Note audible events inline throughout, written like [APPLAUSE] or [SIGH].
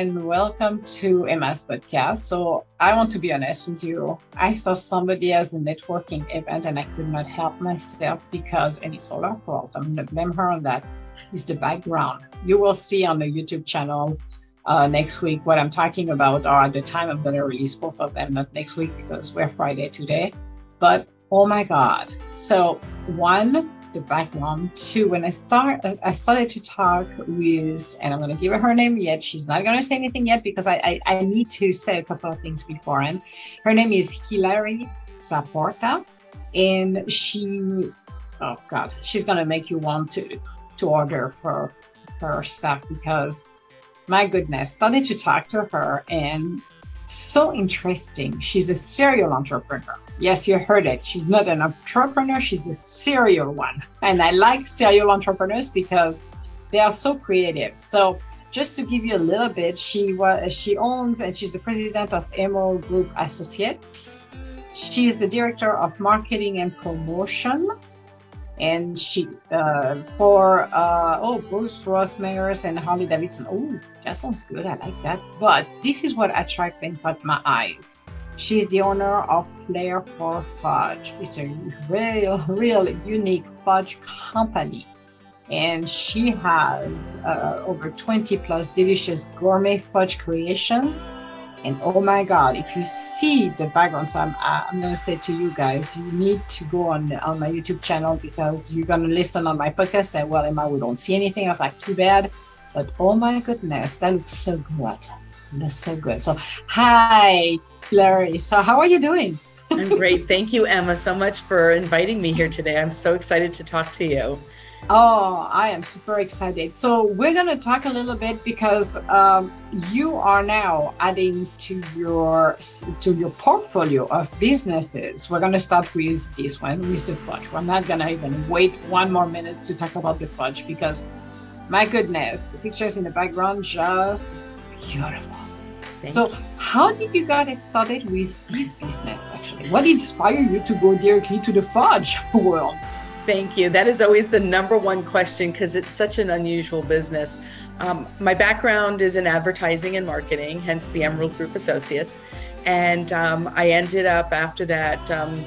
and welcome to Emma's podcast. So, I want to be honest with you. I saw somebody as a networking event and I could not help myself because, and it's all her fault. I'm going to blame her on that. Is the background. You will see on the YouTube channel uh, next week what I'm talking about, or at the time I'm going to release both of them, not next week because we're Friday today. But oh my God. So, one, the background. Two, when I start, I started to talk with, and I'm going to give her her name yet. She's not going to say anything yet because I, I, I need to say a couple of things before. And Her name is Hilary Saporta, and she, oh God, she's going to make you want to to order for her stuff because my goodness, started to talk to her and so interesting. She's a serial entrepreneur. Yes, you heard it. She's not an entrepreneur, she's a serial one. And I like serial entrepreneurs because they are so creative. So just to give you a little bit, she was she owns and she's the president of Emerald Group Associates. She is the director of marketing and promotion and she uh, for uh, oh Bruce Rossmeyer's and Harley Davidson. Oh, that sounds good. I like that. But this is what attracted and caught my eyes. She's the owner of Flair for Fudge. It's a real, real unique fudge company. And she has uh, over 20 plus delicious gourmet fudge creations and oh my God, if you see the background, so I'm, I'm going to say to you guys, you need to go on on my YouTube channel because you're going to listen on my podcast. And well, Emma, we don't see anything. I was like, too bad. But oh my goodness, that looks so good. That's so good. So, hi, Larry. So, how are you doing? I'm great. Thank you, Emma, so much for inviting me here today. I'm so excited to talk to you. Oh, I am super excited. So we're going to talk a little bit because um, you are now adding to your to your portfolio of businesses. We're going to start with this one, with the fudge. We're not going to even wait one more minute to talk about the fudge because, my goodness, the pictures in the background just beautiful. Thank so, you. how did you get started with this business? Actually, what inspired you to go directly to the fudge [LAUGHS] world? Thank you. That is always the number one question because it's such an unusual business. Um, my background is in advertising and marketing, hence the Emerald Group Associates. And um, I ended up after that um,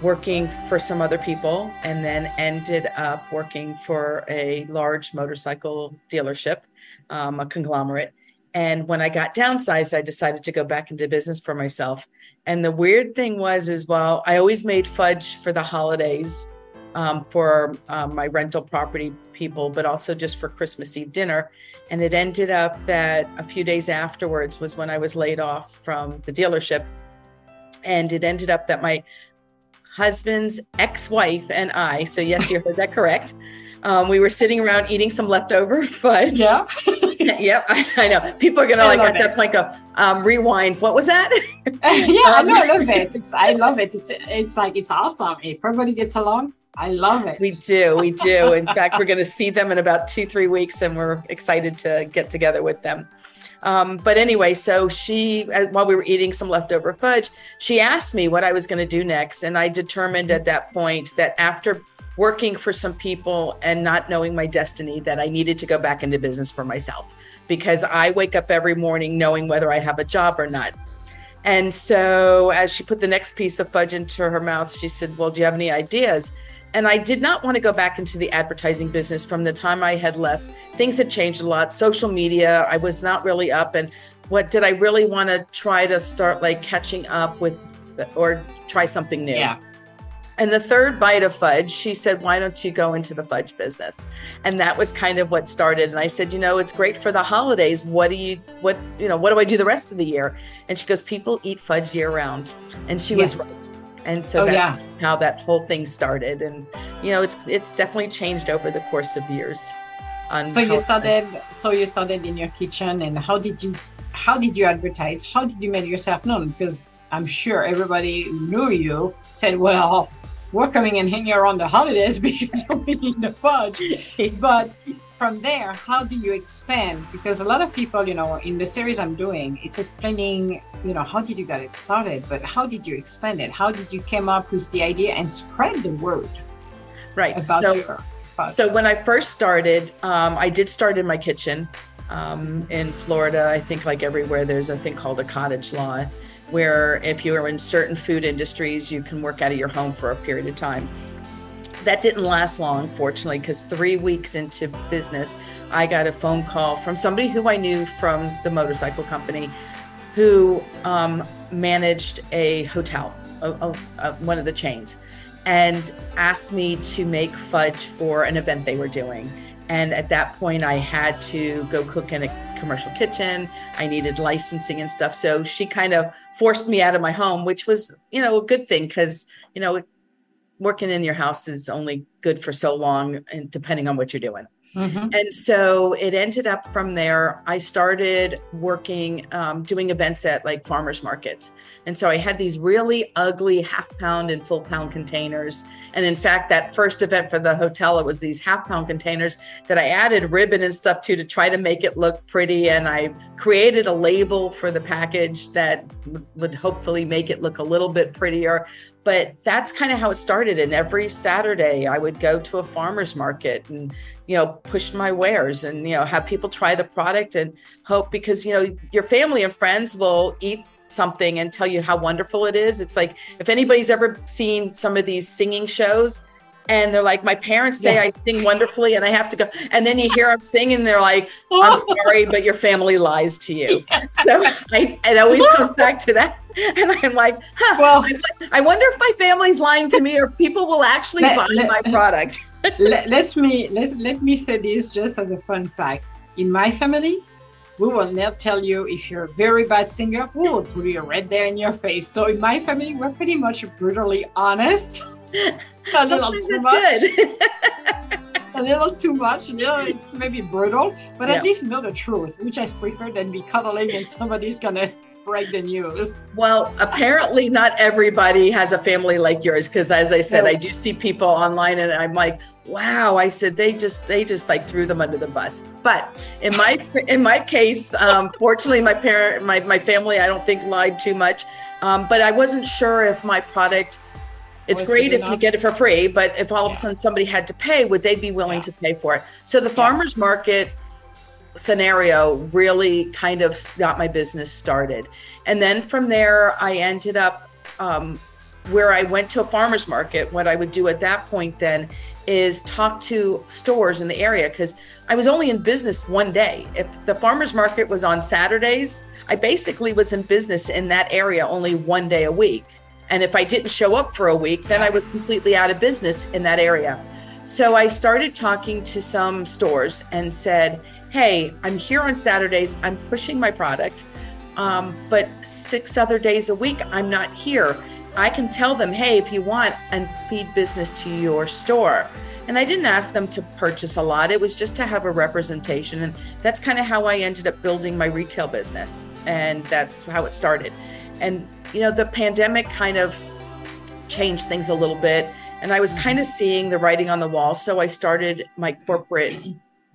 working for some other people and then ended up working for a large motorcycle dealership, um, a conglomerate. And when I got downsized, I decided to go back into business for myself. And the weird thing was, is well, I always made fudge for the holidays um, for um, my rental property people, but also just for Christmas Eve dinner. And it ended up that a few days afterwards was when I was laid off from the dealership. And it ended up that my husband's ex wife and I, so yes, you heard that correct. [LAUGHS] Um, we were sitting around eating some leftover [LAUGHS] fudge. Yeah. [LAUGHS] yep, I, I, know. People are gonna like at it. that point go, um, rewind. What was that? yeah, I know. I love it. It's, I love it. It's, it's like it's awesome. If everybody gets along, I love it. We do. We do. In [LAUGHS] fact, we're going to see them in about two, three weeks, and we're excited to get together with them. Um, but anyway, so she, uh, while we were eating some leftover fudge, she asked me what I was going to do next. And I determined at that point that after working for some people and not knowing my destiny, that I needed to go back into business for myself because I wake up every morning knowing whether I have a job or not. And so as she put the next piece of fudge into her mouth, she said, Well, do you have any ideas? And I did not want to go back into the advertising business from the time I had left. Things had changed a lot. Social media, I was not really up. And what did I really want to try to start like catching up with or try something new? Yeah. And the third bite of fudge, she said, Why don't you go into the fudge business? And that was kind of what started. And I said, You know, it's great for the holidays. What do you, what, you know, what do I do the rest of the year? And she goes, People eat fudge year round. And she yes. was right and so oh, that's yeah. how that whole thing started. And you know it's it's definitely changed over the course of years so you started so you started in your kitchen and how did you how did you advertise? How did you make yourself known? Because i'm sure everybody knew you said well we're coming and hanging around the holidays [LAUGHS] because you're making the fudge. [LAUGHS] But from there, how do you expand? Because a lot of people, you know, in the series I'm doing, it's explaining, you know, how did you get it started, but how did you expand it? How did you come up with the idea and spread the word? Right. About so, your so when I first started, um, I did start in my kitchen. Um, in Florida, I think like everywhere, there's a thing called a cottage law, where if you are in certain food industries, you can work out of your home for a period of time that didn't last long, fortunately, because three weeks into business, I got a phone call from somebody who I knew from the motorcycle company who um, managed a hotel, a, a, a, one of the chains, and asked me to make fudge for an event they were doing. And at that point, I had to go cook in a commercial kitchen. I needed licensing and stuff. So she kind of forced me out of my home, which was, you know, a good thing because, you know, working in your house is only good for so long and depending on what you're doing. Mm-hmm. and so it ended up from there. I started working um, doing events at like farmers markets. And so i had these really ugly half pound and full pound containers. And in fact that first event for the hotel it was these half pound containers that i added ribbon and stuff to to try to make it look pretty. And i created a label for the package that would hopefully make it look a little bit prettier but that's kind of how it started. And every saturday i would go to a farmers market and you know push my wares and you know have people try the product and hope because you know your family and friends will eat something and tell you how wonderful it is. It's like if anybody's ever seen some of these singing shows and they're like, my parents say yeah. I sing wonderfully and I have to go. And then you hear them sing and they're like, I'm [LAUGHS] sorry, but your family lies to you. Yeah. So I, it always comes back to that. And I'm like, huh, well, I wonder if my family's lying to me or people will actually let, buy let, my product. let, let me let, let me say this just as a fun fact. In my family, we will not tell you if you're a very bad singer. We will put it right there in your face. So in my family, we're pretty much brutally honest [LAUGHS] a little too much. [LAUGHS] a little too much. You know, it's maybe brutal, but yeah. at least know the truth, which I prefer than be cuddling and [LAUGHS] somebody's gonna break the news. Well, apparently not everybody has a family like yours, because as I said, no. I do see people online, and I'm like, wow i said they just they just like threw them under the bus but in my [LAUGHS] in my case um, fortunately my parent my, my family i don't think lied too much um, but i wasn't sure if my product it's great if you get it for free, but if all of a sudden somebody had to pay, would they be willing yeah. to pay for it? So the farmers market scenario really kind of got my business started. And then from there, I ended up um, where I went to a farmer's market. What I would do at that point then is talk to stores in the area because I was only in business one day. If the farmer's market was on Saturdays, I basically was in business in that area only one day a week. And if I didn't show up for a week, then I was completely out of business in that area. So I started talking to some stores and said, Hey, I'm here on Saturdays. I'm pushing my product. Um, but six other days a week, I'm not here. I can tell them, Hey, if you want, and feed business to your store. And I didn't ask them to purchase a lot. It was just to have a representation. And that's kind of how I ended up building my retail business. And that's how it started. And you know, the pandemic kind of changed things a little bit. And I was mm-hmm. kind of seeing the writing on the wall. So I started my corporate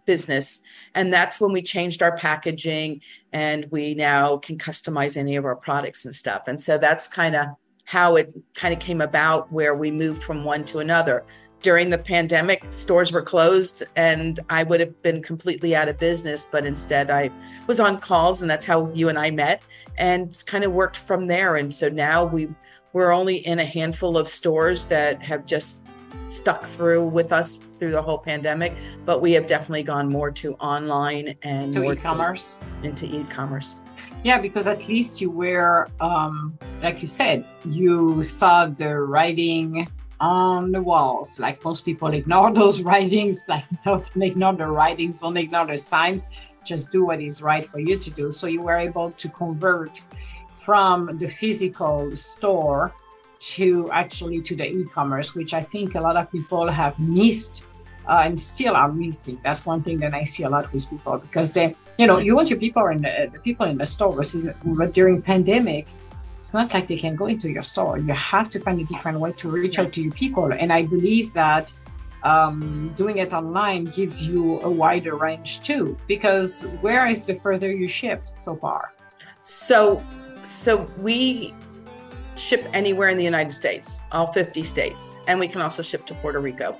business. And that's when we changed our packaging and we now can customize any of our products and stuff. And so that's kind of how it kind of came about where we moved from one to another. During the pandemic, stores were closed and I would have been completely out of business, but instead I was on calls and that's how you and I met and kind of worked from there. And so now we we're only in a handful of stores that have just stuck through with us through the whole pandemic, but we have definitely gone more to online and to e-commerce. into e-commerce. Yeah, because at least you were, um, like you said, you saw the writing on the walls. Like most people ignore [LAUGHS] those writings, like [LAUGHS] don't ignore the writings, don't ignore the signs just do what is right for you to do. So you were able to convert from the physical store to actually to the e-commerce, which I think a lot of people have missed uh, and still are missing. That's one thing that I see a lot with people because they, you know, you want your people in the, the people in the store versus but during pandemic, it's not like they can go into your store. You have to find a different way to reach out to your people. And I believe that um, doing it online gives you a wider range too. Because where is the further you shipped so far? So, so we ship anywhere in the United States, all 50 states, and we can also ship to Puerto Rico.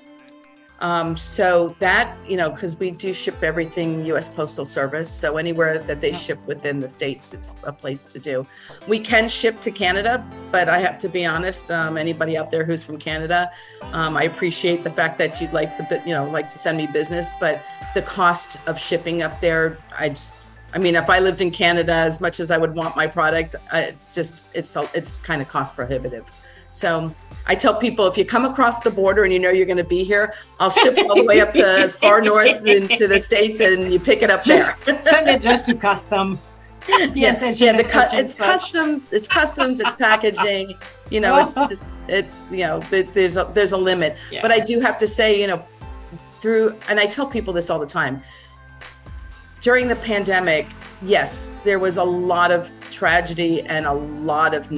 Um, so that, you know, because we do ship everything US Postal Service. So anywhere that they ship within the States, it's a place to do. We can ship to Canada, but I have to be honest, um, anybody out there who's from Canada, um, I appreciate the fact that you'd like the, you know, like to send me business, but the cost of shipping up there, I just, I mean, if I lived in Canada, as much as I would want my product, uh, it's just, it's, it's kind of cost prohibitive. So I tell people if you come across the border and you know you're going to be here, I'll ship all the way up to as far north into the states, and you pick it up just, there. send it just to custom. Yeah, yeah, yeah the cu- it's customs, it's customs, it's packaging. You know, it's [LAUGHS] just it's you know there's a there's a limit. Yeah. But I do have to say, you know, through and I tell people this all the time. During the pandemic, yes, there was a lot of tragedy and a lot of mm-hmm.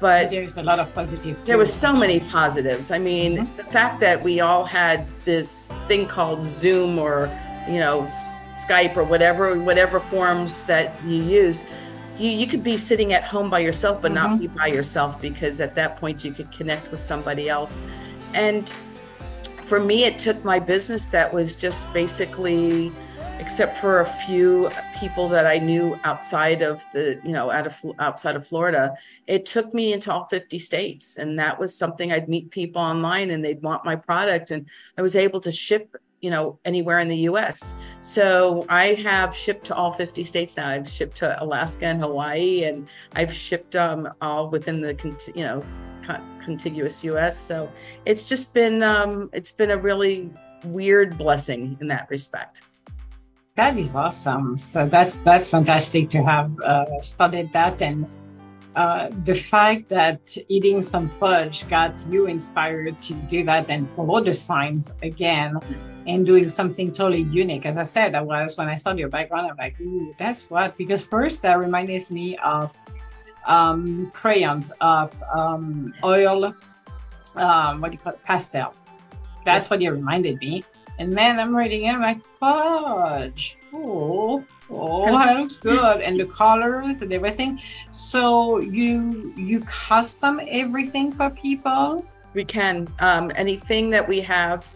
But there's a lot of positive. There was so many positives. I mean, mm-hmm. the fact that we all had this thing called Zoom or you know Skype or whatever whatever forms that you use. You, you could be sitting at home by yourself, but mm-hmm. not be by yourself because at that point you could connect with somebody else. And for me, it took my business that was just basically except for a few people that I knew outside of the, you know, out of outside of Florida, it took me into all 50 states. And that was something I'd meet people online and they'd want my product. And I was able to ship, you know, anywhere in the US. So I have shipped to all 50 states now. I've shipped to Alaska and Hawaii, and I've shipped um, all within the, you know, contiguous US. So it's just been, um, it's been a really weird blessing in that respect. That is awesome. So that's that's fantastic to have uh, studied that, and uh, the fact that eating some fudge got you inspired to do that and follow the signs again, and doing something totally unique. As I said, I was when I saw your background, I'm like, ooh, that's what. Because first that reminds me of um, crayons of um, oil. Um, what do you call it? Pastel. That's what it reminded me. And then I'm reading it, I'm like, fudge. Oh, oh, that looks good. And the colors and everything. So you you custom everything for people? We can. Um, anything that we have,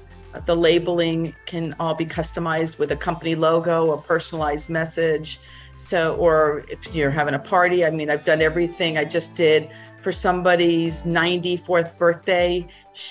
the labeling can all be customized with a company logo, a personalized message. So, or if you're having a party, I mean, I've done everything. I just did for somebody's 94th birthday.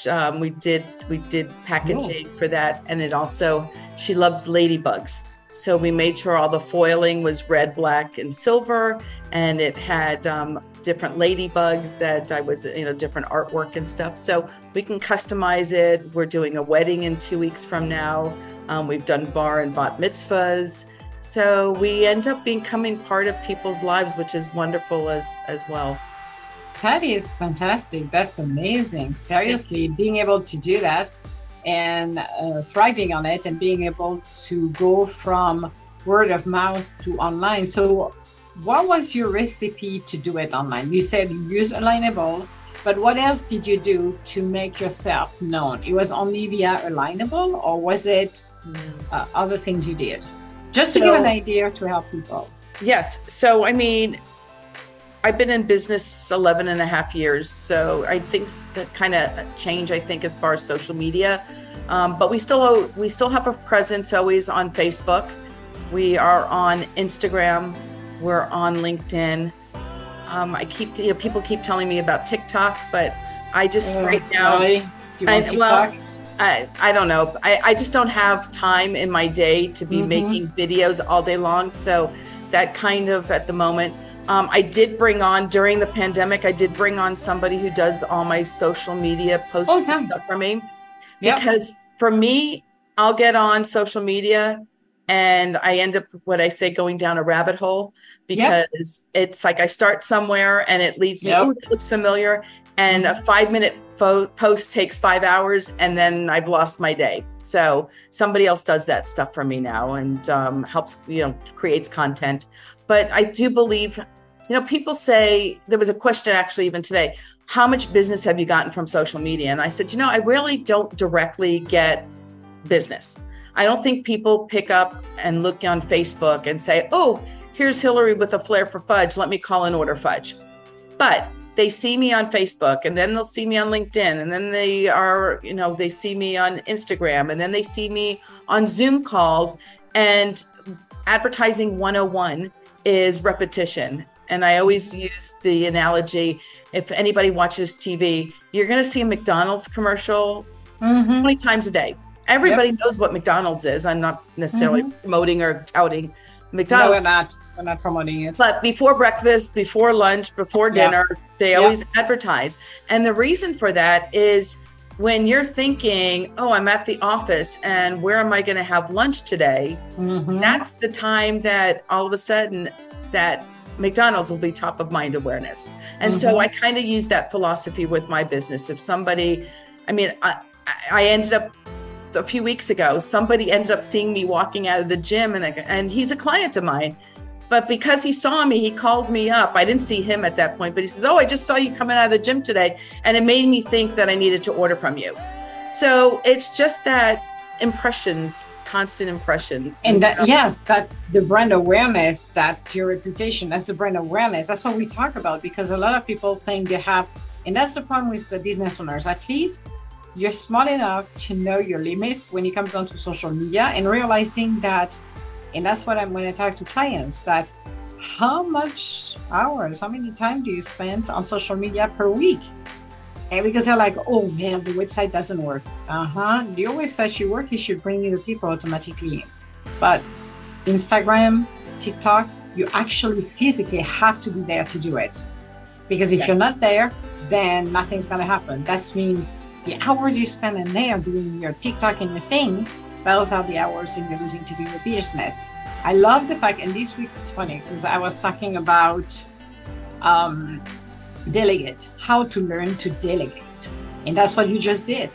Um, we did we did packaging oh. for that, and it also she loves ladybugs. So we made sure all the foiling was red, black, and silver, and it had um, different ladybugs that I was, you know, different artwork and stuff. So we can customize it. We're doing a wedding in two weeks from now. Um, we've done bar and bat mitzvahs. So we end up becoming part of people's lives, which is wonderful as as well. That is fantastic. That's amazing. Seriously, being able to do that and uh, thriving on it and being able to go from word of mouth to online. So, what was your recipe to do it online? You said use Alignable, but what else did you do to make yourself known? It was only via Alignable, or was it uh, other things you did? Just so, to give an idea to help people. Yes. So, I mean, I've been in business 11 and a half years. So I think that kind of change, I think, as far as social media. Um, but we still we still have a presence always on Facebook. We are on Instagram. We're on LinkedIn. Um, I keep you know people keep telling me about TikTok, but I just uh, right now. Really? Do you want I, TikTok? Well, I, I don't know. I, I just don't have time in my day to be mm-hmm. making videos all day long. So that kind of at the moment um, I did bring on during the pandemic. I did bring on somebody who does all my social media posts oh, nice. for me. Yep. Because for me, I'll get on social media and I end up what I say going down a rabbit hole because yep. it's like I start somewhere and it leads me. Yep. Oh, it looks familiar, and a five minute fo- post takes five hours, and then I've lost my day. So somebody else does that stuff for me now and um, helps you know creates content. But I do believe you know, people say there was a question actually even today how much business have you gotten from social media? And I said, you know, I really don't directly get business. I don't think people pick up and look on Facebook and say, oh, here's Hilary with a flair for fudge. Let me call and order fudge. But they see me on Facebook and then they'll see me on LinkedIn and then they are, you know, they see me on Instagram and then they see me on Zoom calls. And advertising 101 is repetition. And I always use the analogy if anybody watches TV, you're going to see a McDonald's commercial mm-hmm. 20 times a day. Everybody yep. knows what McDonald's is. I'm not necessarily mm-hmm. promoting or touting McDonald's. No, we're not. We're not promoting it. But before breakfast, before lunch, before dinner, they always advertise. And the reason for that is when you're thinking, oh, I'm at the office and where am I going to have lunch today? Mm-hmm. That's the time that all of a sudden that McDonald's will be top of mind awareness. And mm-hmm. so I kind of use that philosophy with my business. If somebody, I mean, I, I ended up a few weeks ago, somebody ended up seeing me walking out of the gym and, and he's a client of mine. But because he saw me, he called me up. I didn't see him at that point, but he says, Oh, I just saw you coming out of the gym today. And it made me think that I needed to order from you. So it's just that impressions constant impressions. And, and that, stuff. yes, that's the brand awareness. That's your reputation. That's the brand awareness. That's what we talk about because a lot of people think they have, and that's the problem with the business owners. At least you're smart enough to know your limits when it comes onto social media and realizing that, and that's what I'm when I talk to clients that how much hours, how many time do you spend on social media per week? And because they're like, oh man, the website doesn't work. Uh huh. Your website should work. It should bring you the people automatically in. But Instagram, TikTok, you actually physically have to be there to do it. Because if yeah. you're not there, then nothing's going to happen. That's mean the hours you spend in there doing your TikTok and your things, those are the hours you're losing to do your business. I love the fact, and this week it's funny because I was talking about um, delegate, how to learn to delegate. And that's what you just did.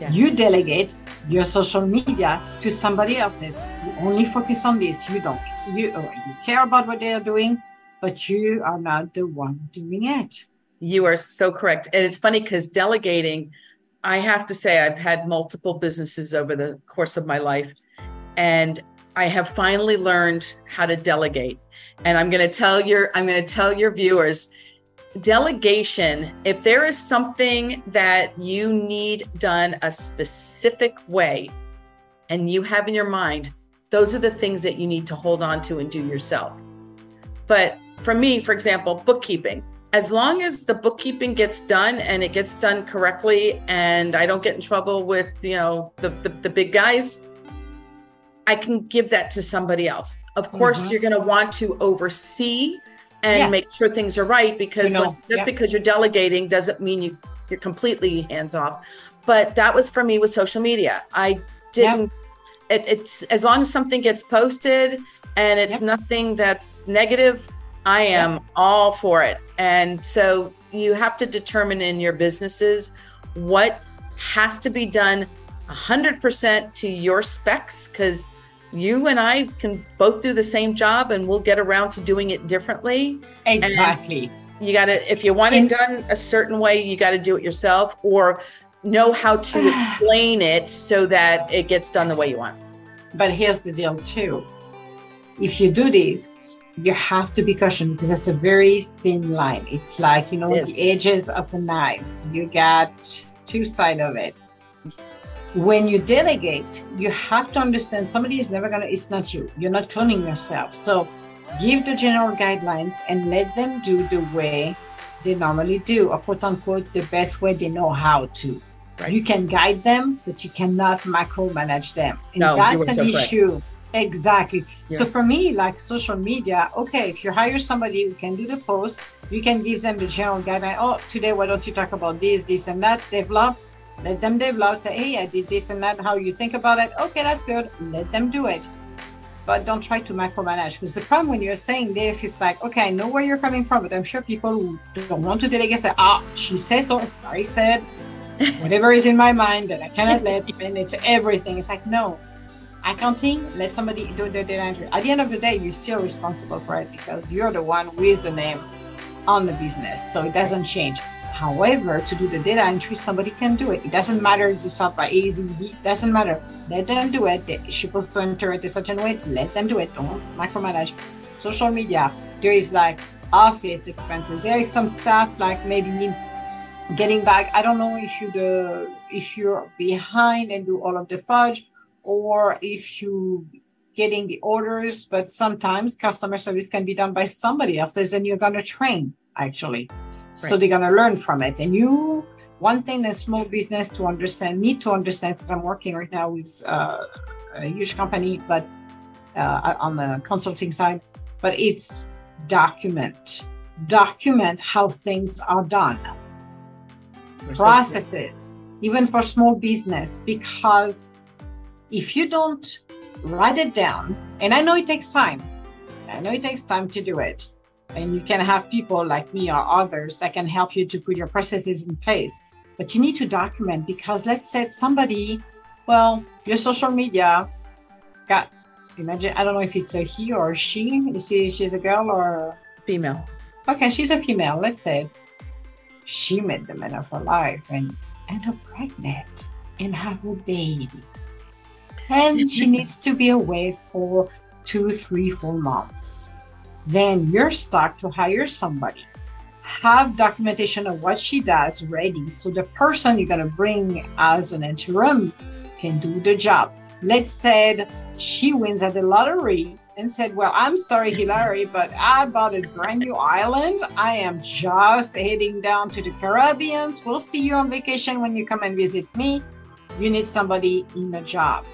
Yeah. You delegate your social media to somebody else's. You only focus on this. You don't. You, oh, you care about what they are doing, but you are not the one doing it. You are so correct. And it's funny because delegating, I have to say, I've had multiple businesses over the course of my life. And I have finally learned how to delegate. And I'm going to tell your I'm going to tell your viewers delegation, if there is something that you need done a specific way and you have in your mind, those are the things that you need to hold on to and do yourself. But for me, for example, bookkeeping, as long as the bookkeeping gets done and it gets done correctly and I don't get in trouble with, you know, the, the, the big guys, I can give that to somebody else. Of course, mm-hmm. you're going to want to oversee and yes. make sure things are right because you know, when, just yeah. because you're delegating doesn't mean you you're completely hands off but that was for me with social media i didn't yep. it, it's as long as something gets posted and it's yep. nothing that's negative i am yep. all for it and so you have to determine in your businesses what has to be done 100% to your specs because you and I can both do the same job and we'll get around to doing it differently. Exactly. And you got to, if you want it done a certain way, you got to do it yourself or know how to [SIGHS] explain it so that it gets done the way you want. But here's the deal, too. If you do this, you have to be cautious because it's a very thin line. It's like, you know, the edges of the knives. You got two sides of it when you delegate, you have to understand somebody is never going to, it's not you. You're not cloning yourself. So give the general guidelines and let them do the way they normally do, or quote unquote, the best way they know how to. Right. You can guide them, but you cannot micromanage them. And no, that's an so issue. Correct. Exactly. Yeah. So for me, like social media, okay, if you hire somebody who can do the post, you can give them the general guideline. Oh, today, why don't you talk about this, this, and that? Develop let them develop, say, hey, I did this and that, how you think about it. Okay, that's good. Let them do it. But don't try to micromanage. Because the problem when you're saying this, it's like, okay, I know where you're coming from, but I'm sure people who don't want to delegate say, ah, she says so. I said [LAUGHS] whatever is in my mind that I cannot let, and it's everything. It's like, no. Accounting, let somebody do the data entry. At the end of the day, you're still responsible for it because you're the one with the name on the business. So it doesn't change. However, to do the data entry, somebody can do it. It doesn't matter if you start by A, Z, B, doesn't matter. Let them do it. They're supposed to enter it in such a certain way. Let them do it. Don't micromanage. Social media, there is like office expenses. There is some stuff like maybe getting back. I don't know if you the if you're behind and do all of the fudge or if you getting the orders, but sometimes customer service can be done by somebody else and you're gonna train actually. So they're going to learn from it. And you, one thing that small business to understand, need to understand, because I'm working right now with uh, a huge company, but uh, on the consulting side, but it's document, document how things are done, processes, even for small business, because if you don't write it down, and I know it takes time, I know it takes time to do it and you can have people like me or others that can help you to put your processes in place. But you need to document because let's say somebody, well, your social media got imagine I don't know if it's a he or a she. You see she's a girl or female. Okay, she's a female, let's say. She met the man of her life and end up pregnant and have a baby. And she [LAUGHS] needs to be away for two, three, four months then you're stuck to hire somebody. Have documentation of what she does ready so the person you're going to bring as an interim can do the job. Let's say she wins at the lottery and said, Well, I'm sorry, Hilary, but I bought a brand new island. I am just heading down to the Caribbean. We'll see you on vacation when you come and visit me. You need somebody in a job.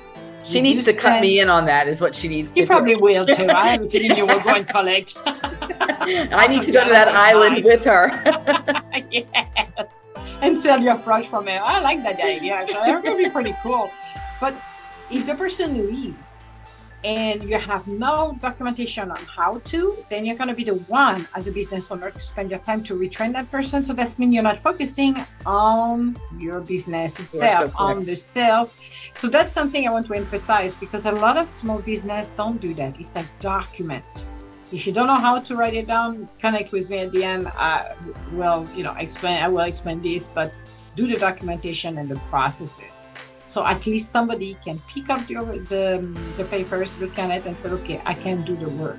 She needs to cut me in on that, is what she needs to do. You probably will too. I have a feeling you will go and collect. [LAUGHS] I need to go to that [LAUGHS] island with her. [LAUGHS] yes. And sell your flush from it. I like that idea, actually. That would be pretty cool. But if the person leaves and you have no documentation on how to, then you're going to be the one as a business owner to spend your time to retrain that person. So that means you're not focusing on your business itself, so on the sales so that's something I want to emphasize because a lot of small business don't do that. It's a document. If you don't know how to write it down, connect with me at the end. I will, you know, explain. I will explain this, but do the documentation and the processes. So at least somebody can pick up the the, the papers, look at it, and say, okay, I can do the work.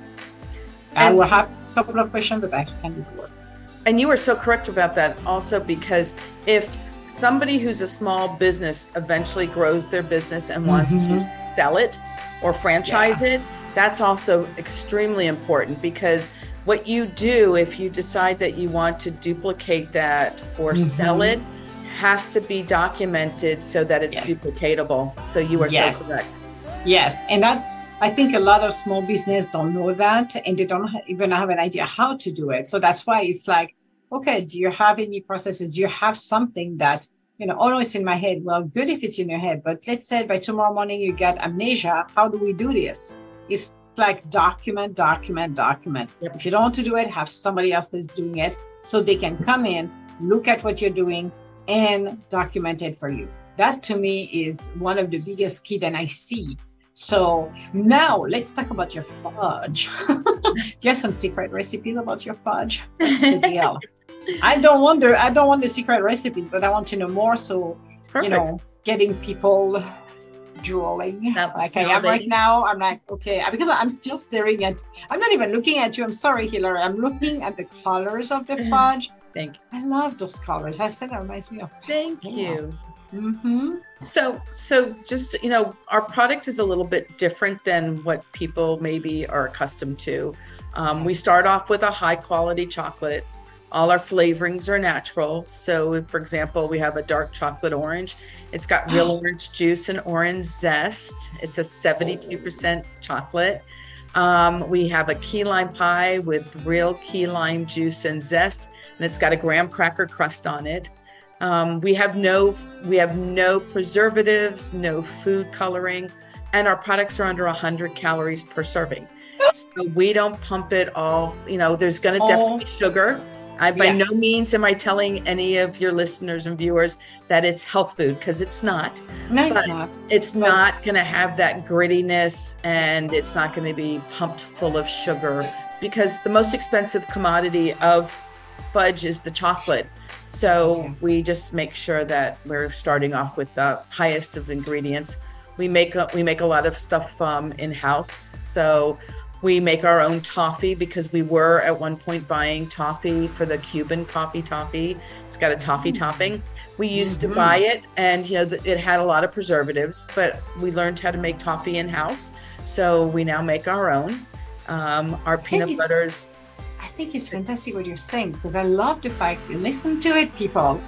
And I will have a couple of questions, but I can do the work. And you are so correct about that also because if somebody who's a small business eventually grows their business and wants mm-hmm. to sell it or franchise yeah. it, that's also extremely important because what you do if you decide that you want to duplicate that or mm-hmm. sell it has to be documented so that it's yes. duplicatable. So you are yes. so correct. Yes, and that's I think a lot of small business don't know that and they don't even have an idea how to do it. So that's why it's like okay, do you have any processes? Do you have something that, you know, oh no, it's in my head. Well, good if it's in your head, but let's say by tomorrow morning you get amnesia. How do we do this? It's like document, document, document. Yep. If you don't want to do it, have somebody else that's doing it so they can come in, look at what you're doing, and document it for you. That to me is one of the biggest key that I see so now let's talk about your fudge. [LAUGHS] Do you have some secret recipes about your fudge? What's the [LAUGHS] deal? I don't wonder. I don't want the secret recipes, but I want to know more. So Perfect. you know, getting people drooling like I am right now. I'm like, okay, because I'm still staring at. I'm not even looking at you. I'm sorry, Hilary. I'm looking at the colors of the fudge. Thank you. I love those colors. I said that reminds me of. Thank you. Mm-hmm. So, so just you know, our product is a little bit different than what people maybe are accustomed to. Um, we start off with a high quality chocolate. All our flavorings are natural. So, for example, we have a dark chocolate orange. It's got real [GASPS] orange juice and orange zest. It's a 72% chocolate. Um, we have a key lime pie with real key lime juice and zest, and it's got a graham cracker crust on it. Um, we have no we have no preservatives, no food coloring, and our products are under 100 calories per serving. [GASPS] So we don't pump it all. You know, there's going to oh. definitely be sugar. I by yeah. no means am I telling any of your listeners and viewers that it's health food because it's not. No, it's not. It's but, not going to have that grittiness, and it's not going to be pumped full of sugar because the most expensive commodity of fudge is the chocolate. So we just make sure that we're starting off with the highest of ingredients. We make a, we make a lot of stuff um, in house. So we make our own toffee because we were at one point buying toffee for the Cuban coffee toffee. It's got a toffee mm-hmm. topping. We used mm-hmm. to buy it, and you know it had a lot of preservatives, but we learned how to make toffee in house. So we now make our own. Um, our peanut butters. I think it's fantastic what you're saying because I love the fact. You listen to it, people.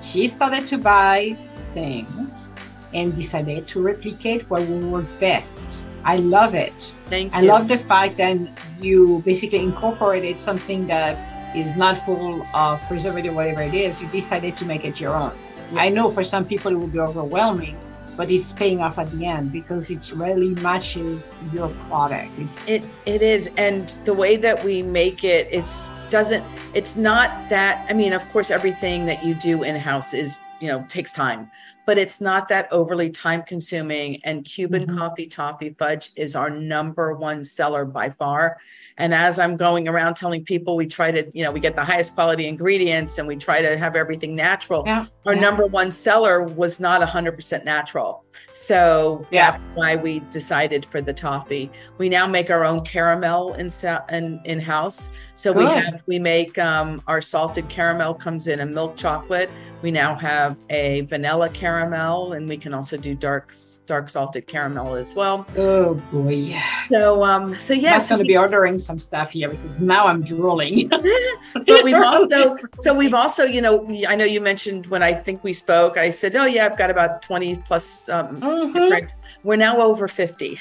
She started to buy things and decided to replicate what will work best. I love it. Thank you. I love the fact that you basically incorporated something that is not full of preservative, whatever it is. You decided to make it your own. Yeah. I know for some people it will be overwhelming, but it's paying off at the end because it really matches your product. It's, it it is, and the way that we make it, it's doesn't. It's not that. I mean, of course, everything that you do in house is you know takes time but it's not that overly time consuming. And Cuban mm-hmm. coffee toffee fudge is our number one seller by far. And as I'm going around telling people, we try to, you know, we get the highest quality ingredients and we try to have everything natural. Yeah. Our yeah. number one seller was not 100% natural. So yeah. that's why we decided for the toffee. We now make our own caramel in in, in house. So Good. we have we make um, our salted caramel comes in a milk chocolate. We now have a vanilla caramel, and we can also do dark dark salted caramel as well. Oh boy! So um, so yeah, I'm so going to be ordering some stuff here because now I'm drooling. [LAUGHS] [LAUGHS] but we've also so we've also you know I know you mentioned when I think we spoke, I said, oh yeah, I've got about twenty plus um, mm-hmm. different we're now over 50.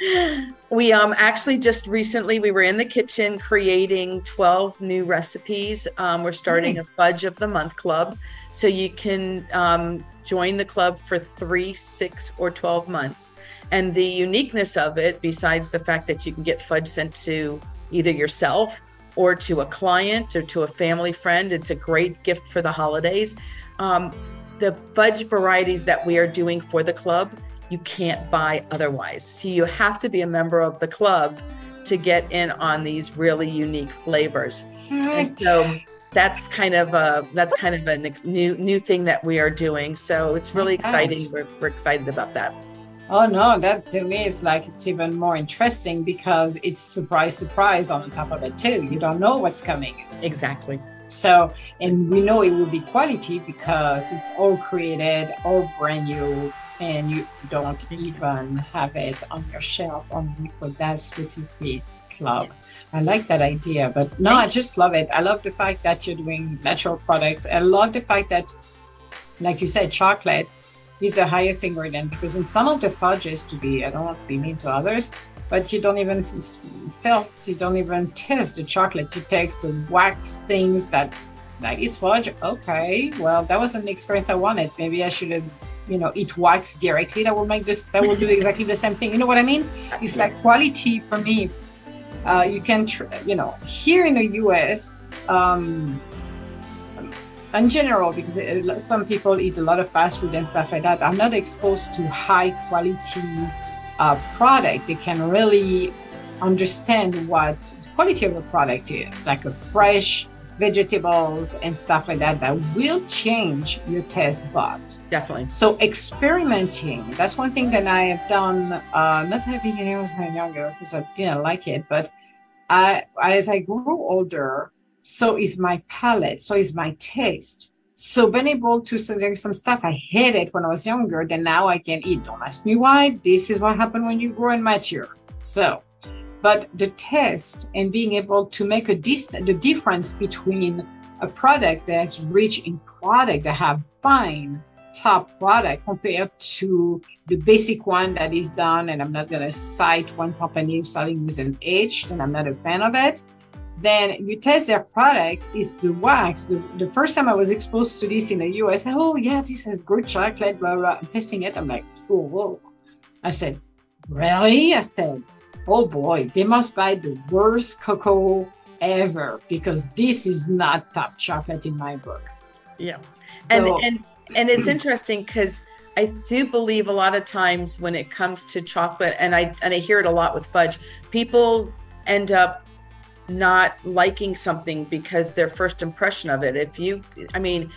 [LAUGHS] we um, actually just recently we were in the kitchen creating 12 new recipes. Um, we're starting nice. a fudge of the month club, so you can um, join the club for three, six, or 12 months. And the uniqueness of it, besides the fact that you can get fudge sent to either yourself or to a client or to a family friend, it's a great gift for the holidays. Um, the fudge varieties that we are doing for the club you can't buy otherwise. So you have to be a member of the club to get in on these really unique flavors. And so that's kind of a that's kind of a new new thing that we are doing. So it's really exciting. We're, we're excited about that. Oh no, that to me is like it's even more interesting because it's surprise surprise on top of it too. You don't know what's coming. Exactly. So, and we know it will be quality because it's all created, all brand new, and you don't even have it on your shelf only for that specific club. I like that idea, but no, I just love it. I love the fact that you're doing natural products. I love the fact that, like you said, chocolate is the highest ingredient because in some of the fudges, to be, I don't want to be mean to others, but you don't even felt, you don't even taste the chocolate. You take some wax things that, like it's fudge. Okay, well, that was an experience I wanted. Maybe I should have you know eat wax directly that will make this that will do exactly the same thing. You know what i mean? It's like quality for me. Uh, you can tr- you know here in the us um, in general because it, some people eat a lot of fast food and stuff like that are not exposed to high quality uh, product. They can really understand what quality of a product is like a fresh vegetables and stuff like that that will change your taste buds. Definitely. So experimenting, that's one thing that I have done, uh, not having when I was younger because I didn't like it, but I, as I grew older, so is my palate, so is my taste. So being able to suggest some stuff I hate it when I was younger, then now I can eat. Don't ask me why. This is what happened when you grow and mature. So but the test and being able to make a the difference between a product that's rich in product that have fine top product compared to the basic one that is done and i'm not going to cite one company starting with an h and i'm not a fan of it then you test their product is the wax. Because the first time i was exposed to this in the us oh yeah this has good chocolate blah blah i'm testing it. I'm like oh whoa. I said really? I said oh boy, they must buy the worst cocoa ever because this is not top chocolate in my book. Yeah. And so, and and it's interesting because I do believe a lot of times when it comes to chocolate, and I and I hear it a lot with fudge, people end up not liking something because their first impression of it. If you, I mean,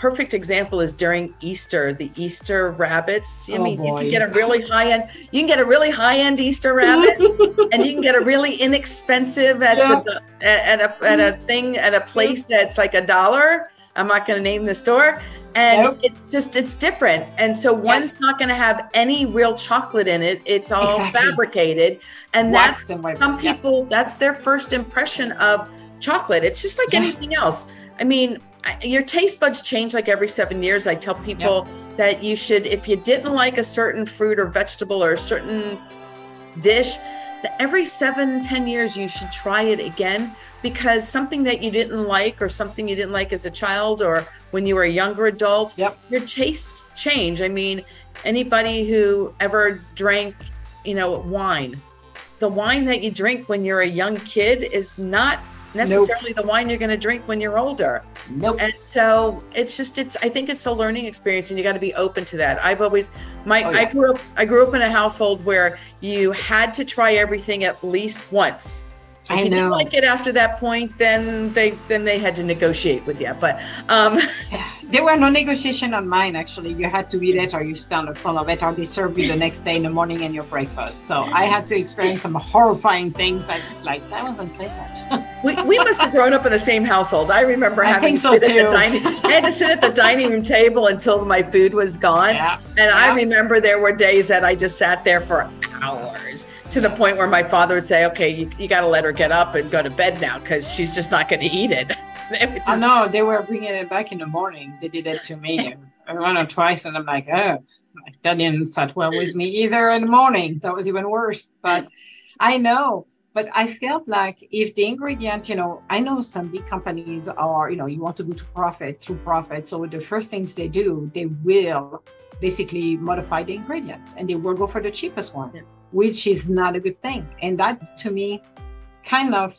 perfect example is during Easter, the Easter rabbits. I oh mean, boy. you can get a really high end, you can get a really high end Easter rabbit, [LAUGHS] and you can get a really inexpensive at yeah. the, at, a at a thing at a place that's like a dollar. I'm not going to name the store. And nope. it's just it's different, and so one's not going to have any real chocolate in it. It's all exactly. fabricated, and Wax that's and some people. That's their first impression of chocolate. It's just like yeah. anything else. I mean, your taste buds change like every seven years. I tell people yep. that you should, if you didn't like a certain fruit or vegetable or a certain dish, that every seven, ten years you should try it again because something that you didn't like or something you didn't like as a child or when you were a younger adult, yep. your tastes change. I mean, anybody who ever drank, you know, wine, the wine that you drink when you're a young kid is not necessarily nope. the wine you're going to drink when you're older. Nope. And so it's just it's I think it's a learning experience and you got to be open to that. I've always my oh, yeah. I grew up I grew up in a household where you had to try everything at least once. If I you know. didn't like it after that point, then they then they had to negotiate with you. But um there were no negotiation on mine actually. You had to eat it or you stand full of it or they serve you the next day in the morning in your breakfast. So I had to experience some horrifying things that's just like that wasn't pleasant. [LAUGHS] we, we must have grown up in the same household. I remember I having so too. Dining, I had to sit at the dining room table until my food was gone. Yeah. And yeah. I remember there were days that I just sat there for hours to the point where my father would say, okay, you, you got to let her get up and go to bed now because she's just not going to eat it. [LAUGHS] just... I know they were bringing it back in the morning. They did it to me [LAUGHS] one or twice, and I'm like, oh, that didn't sit well with me either in the morning. That was even worse. But I know. But I felt like if the ingredient, you know, I know some big companies are, you know, you want to go to profit through profit. So the first things they do, they will basically modify the ingredients and they will go for the cheapest one, yeah. which is not a good thing. And that to me kind of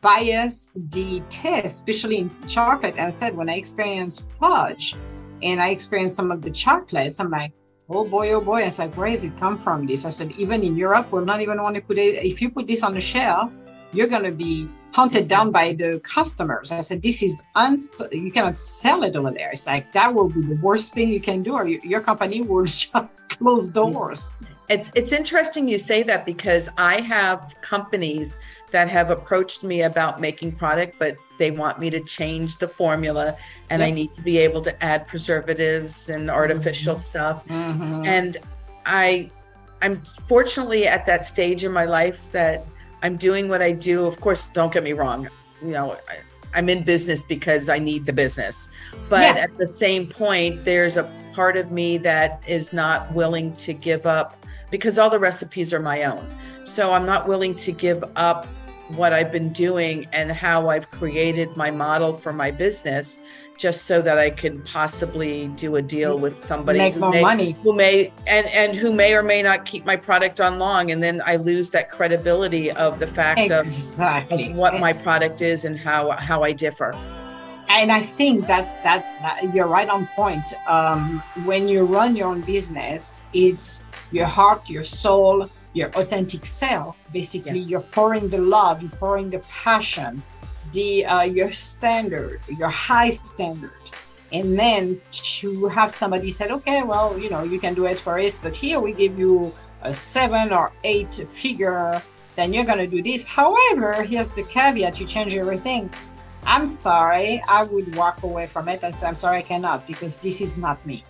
bias the taste, especially in chocolate. And I said, when I experienced fudge and I experienced some of the chocolates, I'm like, oh boy, oh boy. I said, where does it come from? This I said, even in Europe, we're not even want to put it. If you put this on the shelf, you're going to be hunted down by the customers. I said, this is uns. You cannot sell it over there. It's like that will be the worst thing you can do, or your company will [LAUGHS] just close doors. It's it's interesting you say that because I have companies that have approached me about making product, but they want me to change the formula and I need to be able to add preservatives and artificial mm-hmm. stuff. Mm-hmm. And I I'm fortunately at that stage in my life that I'm doing what I do. Of course, don't get me wrong. You know, I, am in business because I need the business. But yes. at the same point, there's a part of me that is not willing to give up because all the recipes are my own. So I'm not willing to give up what I've been doing and how I've created my model for my business just so that I can possibly do a deal with somebody make more may, money who may and and who may or may not keep my product on long and then I lose that credibility of the fact exactly. of, of what my product is and how how I differ and I think that's that's that, you're right on point. Um, when you run your own business, it's your heart, your soul, your authentic self. Basically, yes. you're pouring the love, you're pouring the passion, the uh, your standard, your high standard. And then to have somebody said, okay, well, you know, you can do it for us, but here we give you a seven or eight figure, then you're going to do this. However, here's the caveat you change everything. I'm sorry, I would walk away from it and say, I'm sorry, I cannot because this is not me.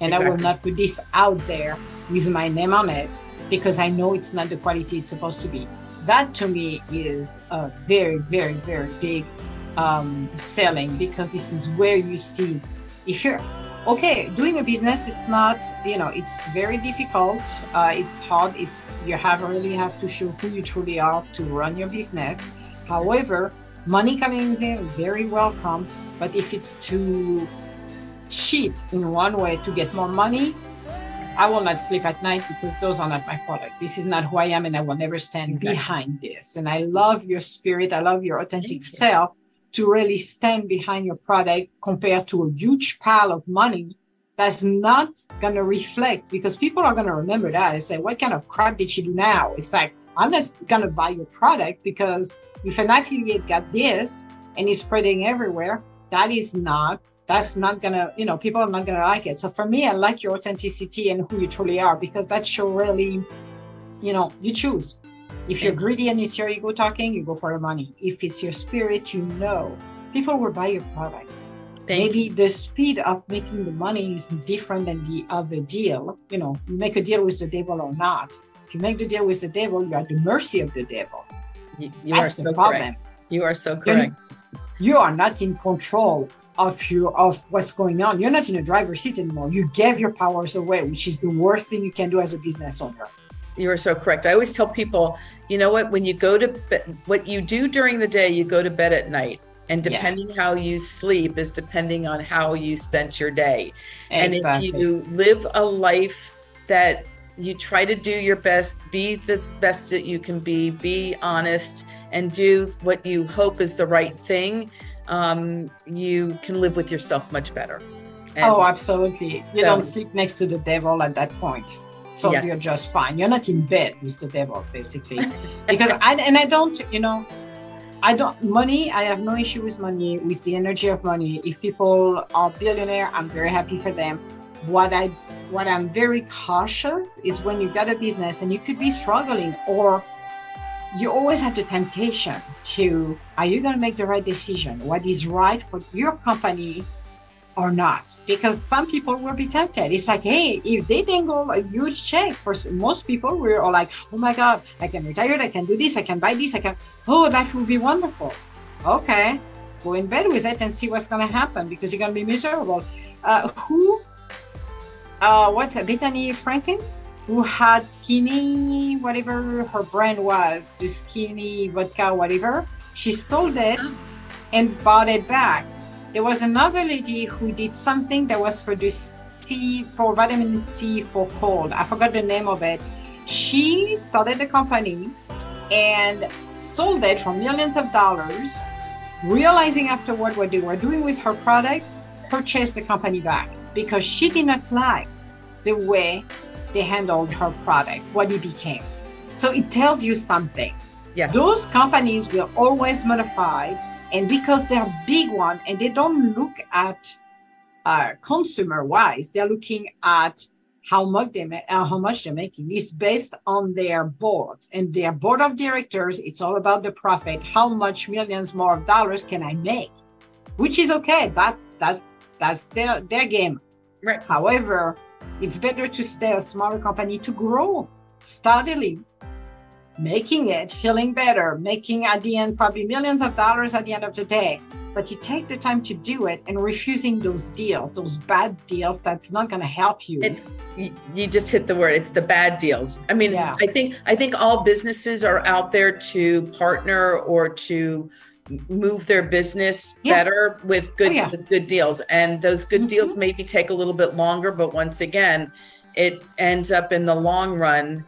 And exactly. I will not put this out there with my name on it because I know it's not the quality it's supposed to be. That to me is a very, very, very big um, selling because this is where you see if you're okay doing a business is not you know it's very difficult. Uh, it's hard. It's you have really have to show who you truly are to run your business. However money coming in very welcome but if it's to cheat in one way to get more money I will not sleep at night because those are not my product. This is not who I am, and I will never stand exactly. behind this. And I love your spirit. I love your authentic self to really stand behind your product compared to a huge pile of money that's not going to reflect because people are going to remember that and say, What kind of crap did she do now? It's like, I'm not going to buy your product because If an affiliate got this and is spreading everywhere, that is not that's not gonna you know people are not gonna like it. So for me i like your authenticity and who you truly are because that show really you know you choose. If you're greedy and it's your ego talking you go for the money. If it's your spirit you know people will buy your product. Thank maybe you. the speed of making the money is different than the other deal. You know you make a deal with the devil or not. If you make the deal with the devil you're at the mercy of the devil. You, you are so correct. you are so correct. you are not in control of your of what's going on. You're not in a driver's seat anymore. You gave your powers away, which is the worst thing you can do as a business owner. You are so correct. I always tell people, you know what, when you go to bed, what you do during the day, you go to bed at night. And depending yeah. how you sleep is depending on how you spent your day. Exactly. And if you live a life that you try to do your best, be the best that you can be, be honest, and do what you hope is the right thing, um, you can live with yourself much better. And oh, absolutely. You so, don't sleep next to the devil at that point. So yes. you're just fine. You're not in bed with the devil, basically. [LAUGHS] because I, and I don't, you know, I don't, money, I have no issue with money, with the energy of money. If people are billionaire, I'm very happy for them. What I, what I'm very cautious is when you've got a business and you could be struggling or you always have the temptation to are you going to make the right decision? What is right for your company or not? Because some people will be tempted. It's like hey if they dangle a huge check. For most people we're all like oh my god i can retire i can do this i can buy this i can oh life will be wonderful. Okay go in bed with it and see what's going to happen because you're going to be miserable. Uh, who uh, what's Bethenny Frankel who had skinny, whatever her brand was, the skinny vodka, whatever. She sold it ah. and bought it back. There was another lady who did something that was for the C, for vitamin C for cold. I forgot the name of it. She started a company and sold it for millions of dollars, realizing afterward what they were doing with her product, purchased the company back because she did not like the way they handled her product, what it became. So it tells you something. Yes. Those companies will always modify, and because they're big one and they don't look at uh, consumer wise, they're looking at how much they ma- uh, how much they're making. It's based on their boards and their board of directors. It's all about the profit. How much millions more dollars can I make? Which is okay. That's that's that's their their game. Right. However, it's better to stay a smaller company to grow steadily, making it, feeling better, making at the end probably millions of dollars at the end of the day. But you take the time to do it and refusing those deals, those bad deals that's not going to help you. It's you just hit the word. It's the bad deals. I mean, yeah. I think I think all businesses are out there to partner or to move their business yes. better with good oh, yeah. with good deals and those good mm-hmm. deals maybe take a little bit longer but once again it ends up in the long run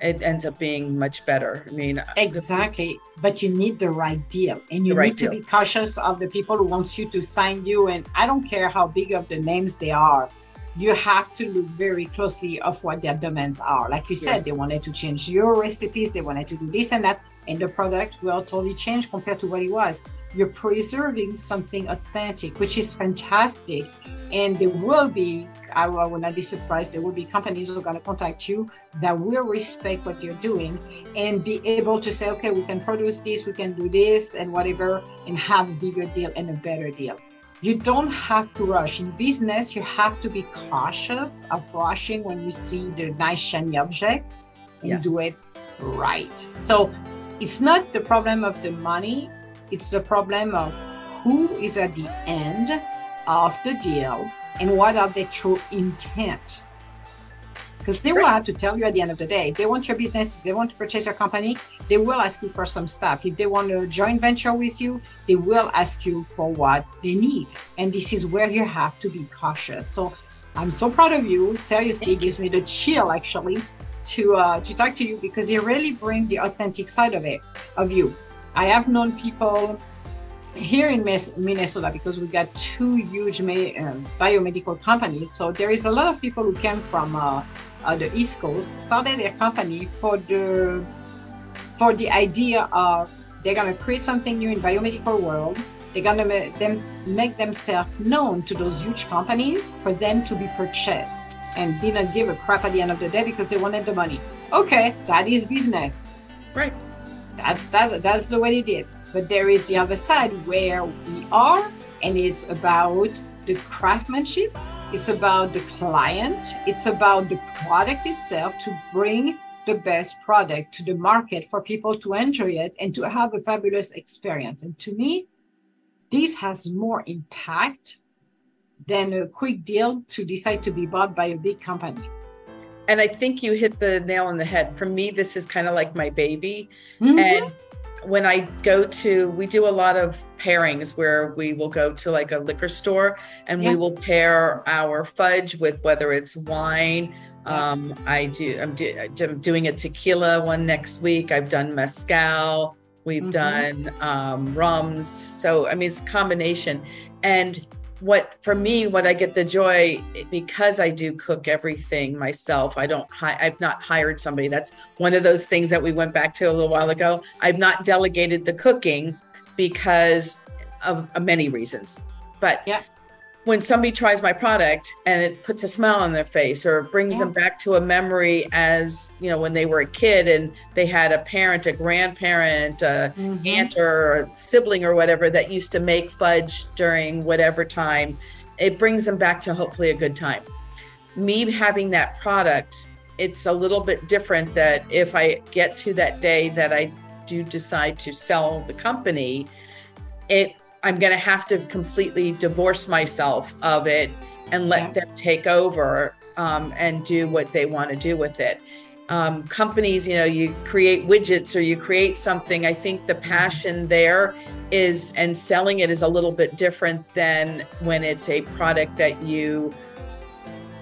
it ends up being much better i mean exactly but you need the right deal and you right need to deals. be cautious of the people who wants you to sign you and i don't care how big of the names they are you have to look very closely of what their demands are like you said yeah. they wanted to change your recipes they wanted to do this and that and the product will totally change compared to what it was. You're preserving something authentic, which is fantastic. And there will be, I will not be surprised, there will be companies who are going to contact you that will respect what you're doing and be able to say, okay, we can produce this, we can do this, and whatever, and have a bigger deal and a better deal. You don't have to rush. In business, you have to be cautious of rushing when you see the nice, shiny objects and yes. do it right. So it's not the problem of the money, it's the problem of who is at the end of the deal and what are their true intent. Because they will have to tell you at the end of the day, if they want your business, if they want to purchase your company, they will ask you for some stuff. If they want a joint venture with you, they will ask you for what they need. And this is where you have to be cautious. So I'm so proud of you. Seriously, it gives me the chill actually to uh, to talk to you because you really bring the authentic side of it of you. I have known people here in Minnesota because we got two huge uh, biomedical companies. So there is a lot of people who came from uh, uh, the East Coast, started their company for the for the idea of they're to create something new in biomedical world. They're make, them, make themselves known to those huge companies for them to be purchased and didn't give a crap at the end of the day because they wanted the money. Okay, that is business. Right. That's that's that's the way they did. But there is the other side where we are, and it's about the craftsmanship. It's about the client. It's about the product itself to bring the best product to the market for people to enjoy it and to have a fabulous experience. And to me, this has more impact than a quick deal to decide to be bought by a big company. And I think you hit the nail on the head. For me, this is kind of like my baby. Mm-hmm. And when I go to, we do a lot of pairings where we will go to like a liquor store and yeah. we will pair our fudge with whether it's wine, um, I do. I'm, do, I'm, doing a tequila one next week. I've done mezcal. We've mm-hmm. done um, rums. So I mean, it's a combination. And what for me, what I get the joy because I do cook everything myself. I don't. I've not hired somebody. That's one of those things that we went back to a little while ago. I've not delegated the cooking because of, of many reasons. But yeah when somebody tries my product and it puts a smile on their face or brings yeah. them back to a memory as you know when they were a kid and they had a parent a grandparent a mm-hmm. aunt or a sibling or whatever that used to make fudge during whatever time it brings them back to hopefully a good time me having that product it's a little bit different that if i get to that day that i do decide to sell the company it I'm going to have to completely divorce myself of it and let yeah. them take over um, and do what they want to do with it. Um, companies, you know, you create widgets or you create something. I think the mm-hmm. passion there is, and selling it is a little bit different than when it's a product that you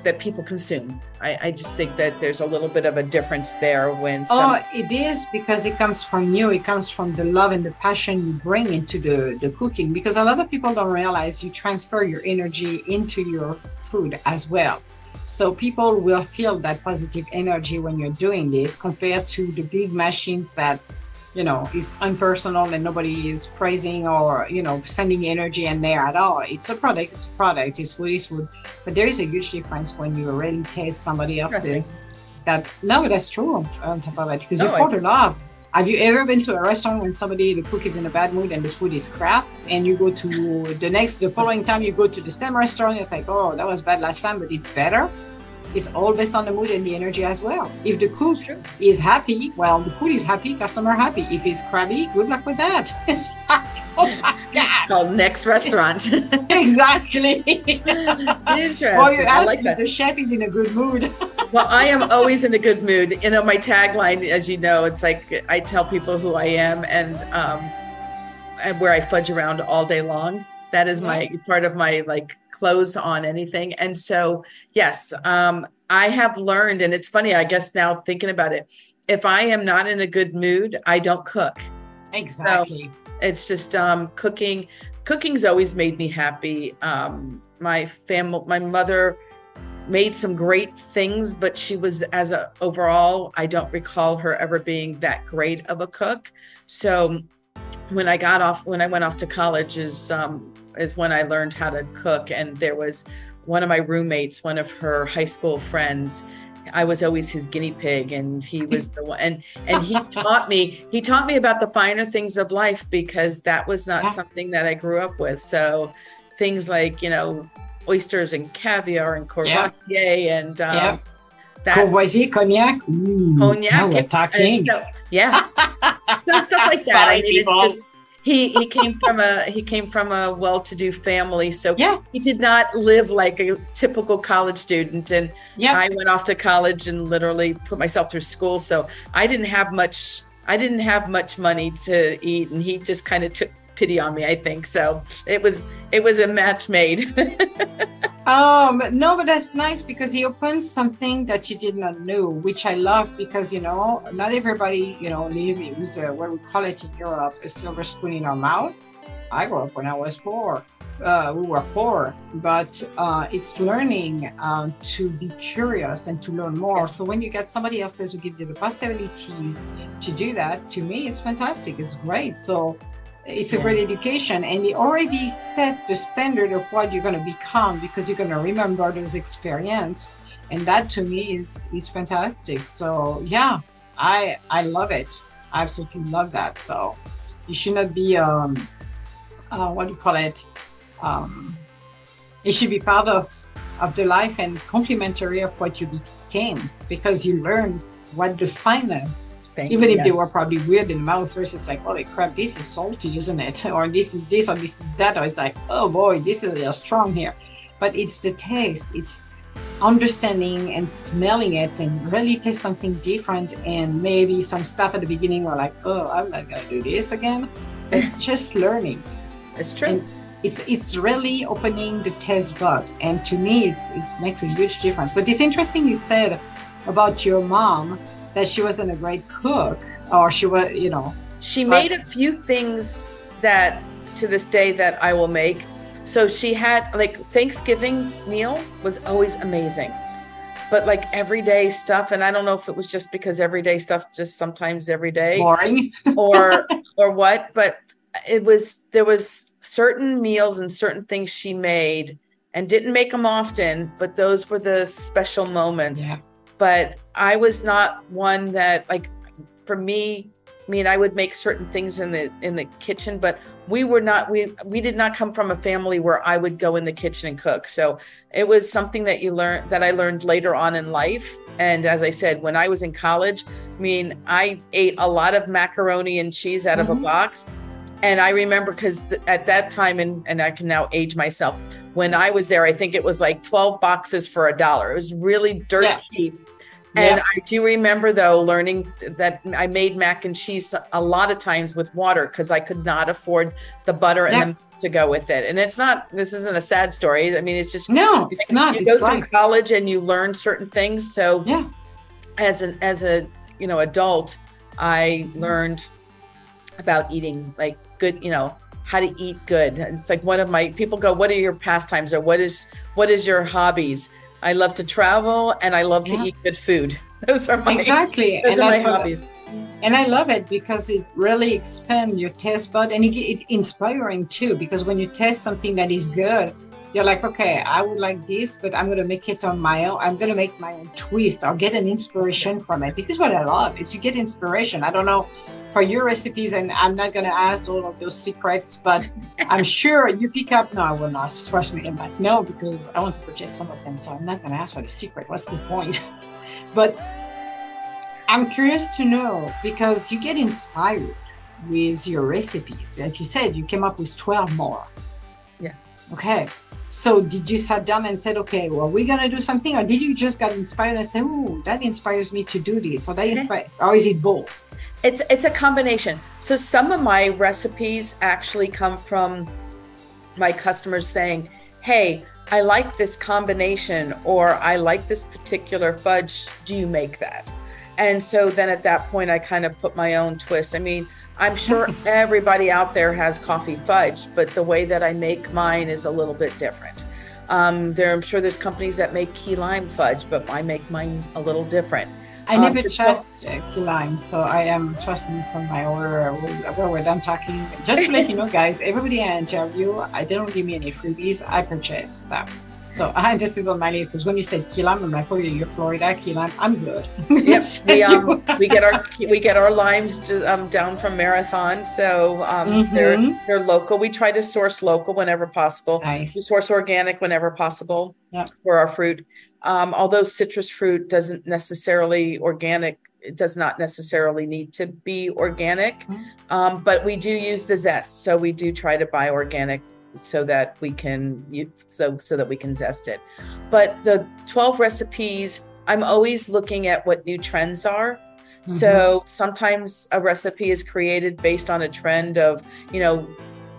that people consume. I, I, just think that there's a little bit of a difference there when. Oh, some... Oh, it is because it comes from you. It comes from the love and the passion you bring into the, the cooking. Because a lot of people don't realize you transfer your energy into your food as well. So people will feel that positive energy when you're doing this compared to the big machines that you know is impersonal and nobody is praising or you know sending energy in there at all. It's a product it's a product it's food it's food but there is a huge difference when you really taste somebody else's that no that's true on top of it because no, you pour the love. Have you ever been to a restaurant when somebody the cook is in a bad mood and the food is crap and you go to the next the following time you go to the same restaurant it's like oh that was bad last time but it's better it's all based on the mood and the energy as well. If the cook sure. is happy, well, the food is happy, customer happy. If it's crabby, good luck with that. [LAUGHS] It's like, oh my God. Called next restaurant. [LAUGHS] [LAUGHS] exactly. Interesting. Or you ask like the chef is in a good mood. well, I am always in a good mood. You know, my tagline, as you know, it's like I tell people who I am and um, and where I fudge around all day long. That is my part of my like close on anything. And so, yes, um, I have learned, and it's funny, I guess now thinking about it, if I am not in a good mood, I don't cook. Exactly. So it's just um, cooking. Cooking's always made me happy. Um, my family, my mother made some great things, but she was as a overall, I don't recall her ever being that great of a cook. So when I got off, when I went off to college, is um, is when I learned how to cook. And there was one of my roommates, one of her high school friends. I was always his guinea pig, and he [LAUGHS] was the one. And and he taught me. He taught me about the finer things of life because that was not something that I grew up with. So things like you know oysters and caviar and Courvoisier yeah. and um, yeah. that Courvoisier cognac. Ooh, cognac. We're talking. So, yeah. [LAUGHS] so stuff like that. Sorry, I mean, people. it's just he he came from a he came from a well-to-do family so yeah. he did not live like a typical college student and yeah. I went off to college and literally put myself through school so i didn't have much i didn't have much money to eat and he just kind of took pity on me i think so it was it was a match made [LAUGHS] um no but that's nice because he opened something that you did not know which i love because you know not everybody you know lives uh, what we call it in europe a silver spoon in our mouth i grew up when i was poor uh, we were poor, but uh, it's learning um, to be curious and to learn more. So when you get somebody else who gives you the possibilities to do that, to me, it's fantastic. It's great. So it's a yeah. great education, and it already set the standard of what you're going to become because you're going to remember those experience, and that to me is is fantastic. So yeah, I I love it. I absolutely love that. So you should not be um uh, what do you call it um, it should be part of of the life and complementary of what you became because you learn what the finest Thank even you, if yes. they were probably weird in mouth versus like holy crap this is salty isn't it? [LAUGHS] Or this is this or this is that or it's like oh boy this is real strong here. But it's the taste it's understanding and smelling it and really taste something different and maybe some stuff at the beginning were like oh i'm not gonna do this again. But [LAUGHS] just learning. It's true. And, it's it's really opening the taste bud and to me it's it makes a huge difference. But it's interesting you said about your mom that she wasn't a great cook or she was you know. She made a few things that to this day that i will make. So she had like thanksgiving meal was always amazing. But like everyday stuff and i don't know if it was just because everyday stuff just sometimes every day. Boring. Or [LAUGHS] or what but it was there was certain meals and certain things she made and didn't make them often, but those were the special moments. Yeah. But I was not one that like for me, I mean, I would make certain things in the in the kitchen, but we were not we we did not come from a family where I would go in the kitchen and cook. So it was something that you learn that I learned later on in life. And as I said, when I was in college, I mean, I ate a lot of macaroni and cheese out mm-hmm. of a mm-hmm. box and I remember because at that time, and, and I can now age myself, when I was there, I think it was like 12 boxes for a dollar. It was really dirt yeah. cheap. And I do remember though learning that I made mac and cheese a lot of times with water because I could not afford the butter and the to go with it. And it's not this isn't a sad story. I mean, it's just no, it's not. You it's go through college and you learn certain things. So yeah, as an as a you know adult, I learned about eating like good, you know, how to eat good. It's like one of my people go, "What are your pastimes?" or "What is what is your hobbies?" I love to travel and I love to eat good food. [LAUGHS] Those are my exactly, and are my hobbies. and I love it because it really expands your taste bud, and it, it's inspiring too. Because when you taste something that is good, you're like, okay, I would like this, but I'm gonna make it on my own. I'm gonna make my own twist or get an inspiration from it. This is what I love. Is you get inspiration. I don't know for your recipes, and I'm not going to ask all of those secrets, but I'm [LAUGHS] sure you pick up. No, I will not. Trust me. I'm like, no, because I want to purchase some of them, so I'm not going to ask for the secret. What's the point? [LAUGHS] but I'm curious to know because you get inspired with your recipes. Like you said, you came up with 12 more. Yes. Okay. So did you sat down and said, okay, well, we're gonna do something, or did you just got inspired and say, oh, that inspires me to do this, or that inspires, or is it both? It's it's a combination. So some of my recipes actually come from my customers saying, "Hey, I like this combination or I like this particular fudge. Do you make that?" And so then at that point I kind of put my own twist. I mean, I'm sure nice. everybody out there has coffee fudge, but the way that I make mine is a little bit different. Um, there, I'm sure there's companies that make key lime fudge, but I make mine a little different. I never um, trust uh, key lime, so I am trusting some my order where we're done talking. Just to let you know, [LAUGHS] guys, everybody I interview, I don't give me any freebies. I purchase stuff. So [LAUGHS] I this is on my list because when you said key lime, I'm like, oh, you're Florida key lime. I'm good. [LAUGHS] yep, we um we get our we get our limes to, um, down from Marathon, so um mm-hmm. they're they're local. We try to source local whenever possible. Nice. We source organic whenever possible. Yeah. For our fruit. Um, although citrus fruit doesn't necessarily organic, it does not necessarily need to be organic, mm-hmm. um, but we do use the zest. So we do try to buy organic so that we can so so that we can zest it. But the 12 recipes, I'm always looking at what new trends are. Mm-hmm. So sometimes a recipe is created based on a trend of, you know,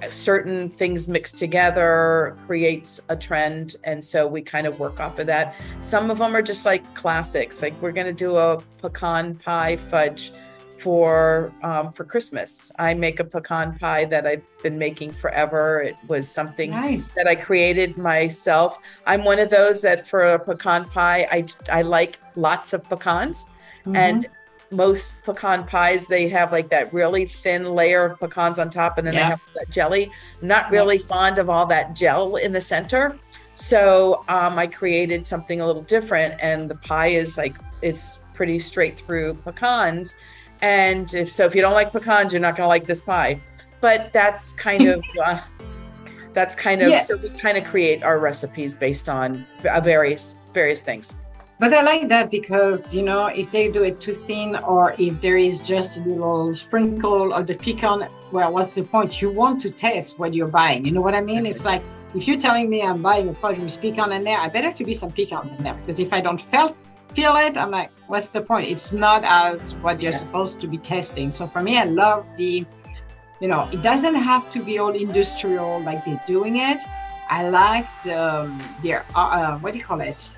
certain things mixed together creates a trend and so we kind of work off of that some of them are just like classics like we're going to do a pecan pie fudge for um, for Christmas. I make a pecan pie that I've been making forever. It was something Nice. that I created myself. I'm one of those that for a pecan pie, I I like lots of pecans, Mhm. and most pecan pies they have like that really thin layer of pecans on top, and then they have that jelly. I'm not really fond of all that gel in the center, so um, I created something a little different, and the pie is like it's pretty straight through pecans. And if so, if you don't like pecans, you're not going to like this pie. But that's kind of [LAUGHS] uh, that's kind of Yeah. so we kind of create our recipes based on uh, various various things. But I like that because, you know, if they do it too thin or if there is just a little sprinkle of the pecan, well, what's the point? You want to taste what you're buying. You know what I mean? It's like if you're telling me I'm buying a fudge with pecan in there, I better to be some pecans in there because if I don't feel feel it, I'm like, what's the point? It's not as what you're Yes. supposed to be testing. So for me, I love the, you know, it doesn't have to be all industrial like they're doing it. I like the um, their uh, uh, what do you call it?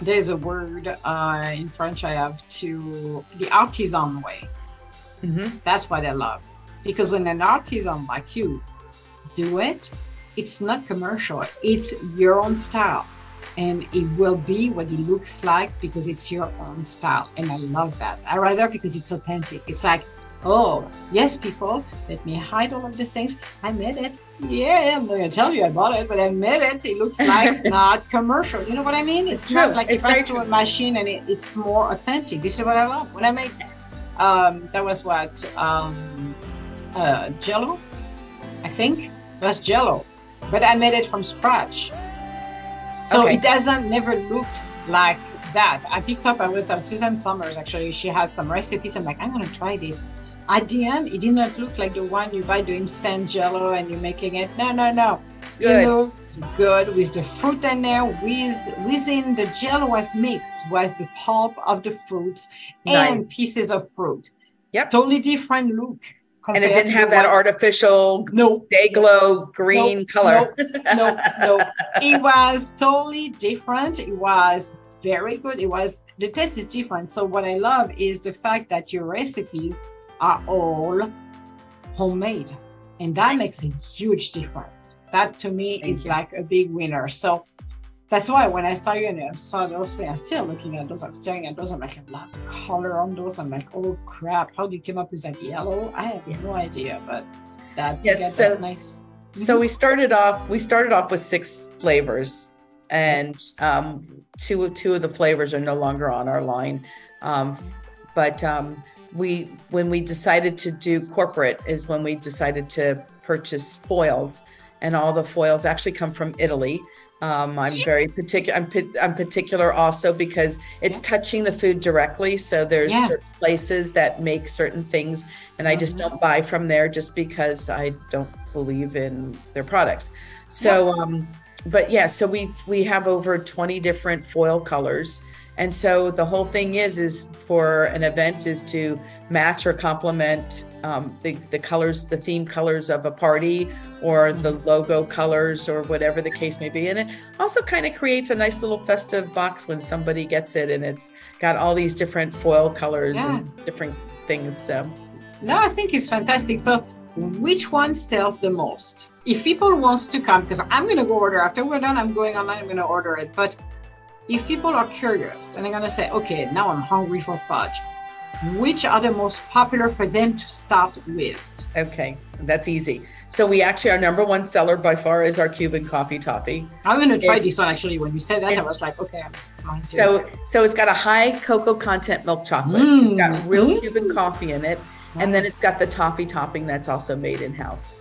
There's a word uh, in French I have to the artisan way. Mm-hmm. That's what I love because when an artisan like you do it, it's not commercial. It's your own style, and it will be what it looks like because it's your own style, and I love that. I rather because it's authentic. It's like, oh yes, people, let me hide all of the things. I made it. Yeah, I'm not gonna tell you I bought it, but I made it. It looks like [LAUGHS] not commercial. You know what I mean? It's, It's not true. like It's if I do a machine and it, it's more authentic. This is what I love when I make. Um, that was what um, uh, Jello, I think. That's Jello, but I made it from scratch. So Okay. it doesn't never looked like that. I picked up. I was uh, Suzanne Somers actually. She had some recipes. I'm like, I'm gonna try this. At the end, it did not look like the one you buy the instant Jello and you're making it. No, no, no. Good. It looks good with the fruit in there. With within the Jello I've mixed was the pulp of the fruits and pieces of fruit. Yep. Totally different look. And it didn't have that one- artificial No, day glow green Nope, color. no, no. [LAUGHS] It was totally different. It was very good. It was the taste is different. So what I love is the fact that your recipes are all homemade, and that makes a huge difference. That to me Thank is you. like a big winner. So that's why when I saw you and I saw those things, I'm still looking at those. I'm staring at those. I'm like, a lot of color on those. I'm like, oh crap! How do you come up with that yellow? I have no idea, but that Yes, so- nice. So we started off. We started off with six flavors, and um, two two of the flavors are no longer on our line. Um, but um, we, when we decided to do corporate, is when we decided to purchase foils, and all the foils actually come from Italy. Um, I'm very particular. I'm, I'm particular also because it's Yeah. touching the food directly. So there's Yes. certain places that make certain things, and I just don't buy from there just because I don't believe in their products. So, um, but yeah, so we we have over 20 different foil colors, and so the whole thing is is for an event is to match or complement um, the the colors, the theme colors of a party, or the logo colors, or whatever the case may be, and it also kind of creates a nice little festive box when somebody gets it, and it's got all these different foil colors and different things. So. No, I think it's fantastic. So, which one sells the most? If people wants to come, because I'm gonna go order after we're done, I'm going online, I'm gonna order it. But if people are curious and they're gonna say, okay, now I'm hungry for fudge, which are the most popular for them to start with? Okay, that's easy. So we actually our number one seller by far is our Cuban coffee toffee. I'm gonna try It's- this one actually. When you said that, I was like, okay, it's mine too. So so it's got a high cocoa content milk chocolate. Mm, It's got real mm. Cuban coffee in it, and then it's got the toffee topping that's also made in house.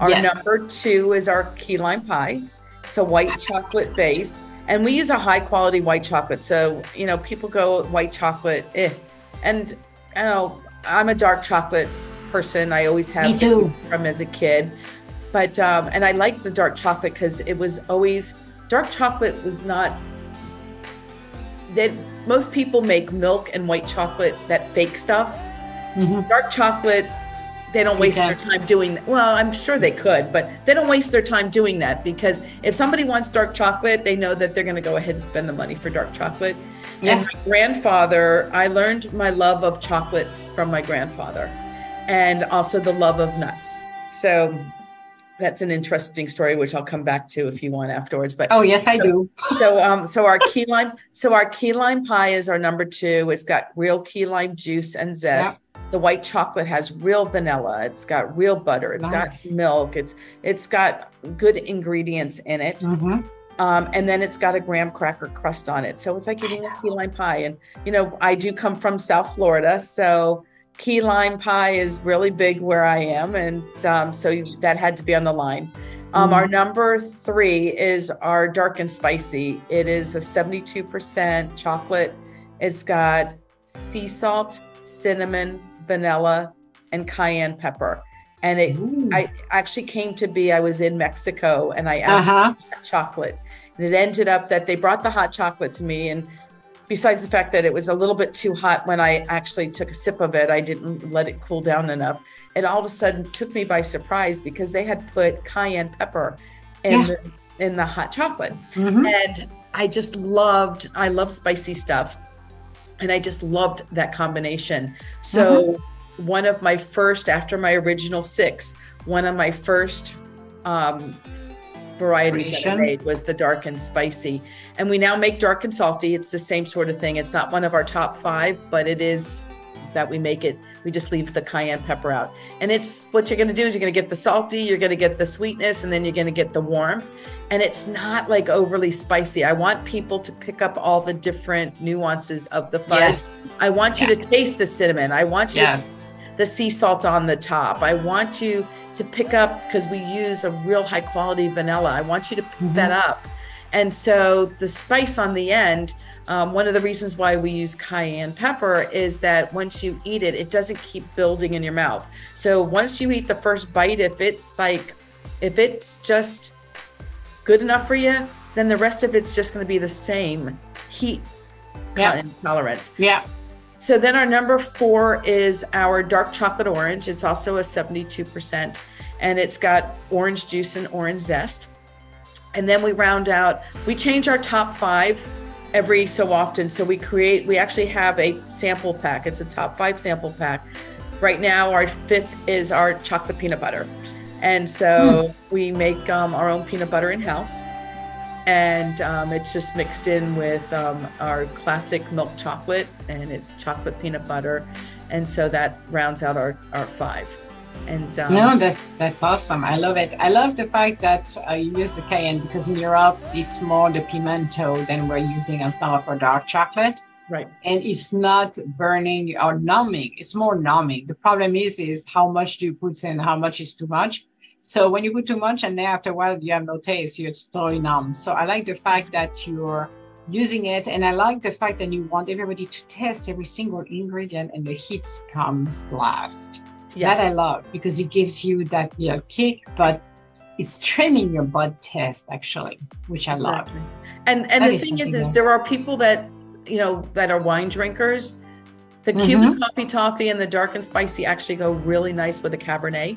Our Yes. number two is our key lime pie. It's a white chocolate base, and we use a high quality white chocolate. So you know people go white chocolate, eh, and you know I'm a dark chocolate person. I always have Me too. from as a kid. But um, and I liked the dark chocolate because it was always dark chocolate was not that most people make milk and white chocolate that fake stuff. Mhm. Dark chocolate they don't waste their time doing that. Well, I'm sure they could, but they don't waste their time doing that because if somebody wants dark chocolate, they know that they're going to go ahead and spend the money for dark chocolate. Yeah. And my grandfather, I learned my love of chocolate from my grandfather and also the love of nuts. So that's an interesting story, which I'll come back to if you want afterwards. But oh yes, I so, do. so um, so our key lime, so our key lime pie is our number two. It's got real key lime juice and zest. The white chocolate has real vanilla. It's got real butter. It's nice. got milk. It's it's got good ingredients in it. Mm-hmm. Um, and then it's got a graham cracker crust on it. So it's like eating a key lime pie. And you know, I do come from South Florida, so key lime pie is really big where I am, and um, so that had to be on the line. Um, mm Our number three is our dark and spicy. It is a 72% chocolate. It's got sea salt, cinnamon, vanilla, and cayenne pepper. And it, Ooh. I actually came to be, I was in Mexico and I asked uh-huh. for chocolate. And it ended up that they brought the hot chocolate to me. And besides the fact that it was a little bit too hot when I actually took a sip of it, I didn't let it cool down enough. It all of a sudden took me by surprise because they had put cayenne pepper in, yeah. the, in the hot chocolate. Mm-hmm. And I just loved, I love spicy stuff and I just loved that combination. So mm-hmm. one of my first, after my original six, one of my first um, varieties that I made was the dark and spicy. And we now make dark and salty. It's the same sort of thing. It's not one of our top five, but it is that we make it. We just leave the cayenne pepper out. And it's what you're going to do is you're going to get the salty, you're going to get the sweetness, and then you're going to get the warmth and it's not like overly spicy. I want people to pick up all the different nuances of the fudge. Yes. I want you yeah. to taste the cinnamon. I want you yes. to the sea salt on the top. I want you to pick up because we use a real high quality vanilla. I want you to pick mm-hmm. that up. And so the spice on the end, um, one of the reasons why we use cayenne pepper is that once you eat it, it doesn't keep building in your mouth. So once you eat the first bite, if it's like, if it's just good enough for you, then the rest of it's just going to be the same heat yeah. tolerance. Yeah. So then our number four is our dark chocolate orange. It's also a 72%, and it's got orange juice and orange zest. And then we round out, we change our top five every so often. So we create, we actually have a sample pack. It's a top five sample pack. Right now, our fifth is our chocolate peanut butter. And so hmm. we make um, our own peanut butter in house. And um, it's just mixed in with um, our classic milk chocolate and it's chocolate peanut butter. And so that rounds out our, our five. And um, no, that's that's awesome. I love it. I love the fact that uh, you use the cayenne because in Europe it's more the pimento than we're using on some of our dark chocolate. Right. And it's not burning or numbing. It's more numbing. The problem is, is how much do you put in, how much is too much. So when you put too much and then after a while you have no taste, you're totally numb. So I like the fact that you're using it. And I like the fact that you want everybody to test every single ingredient and the heat comes last. Yes. That I love because it gives you that you know, kick, but it's training your bud test actually, which I love. And and that the is thing is, is there are people that you know that are wine drinkers. The Cuban mm-hmm. coffee toffee and the dark and spicy actually go really nice with a Cabernet.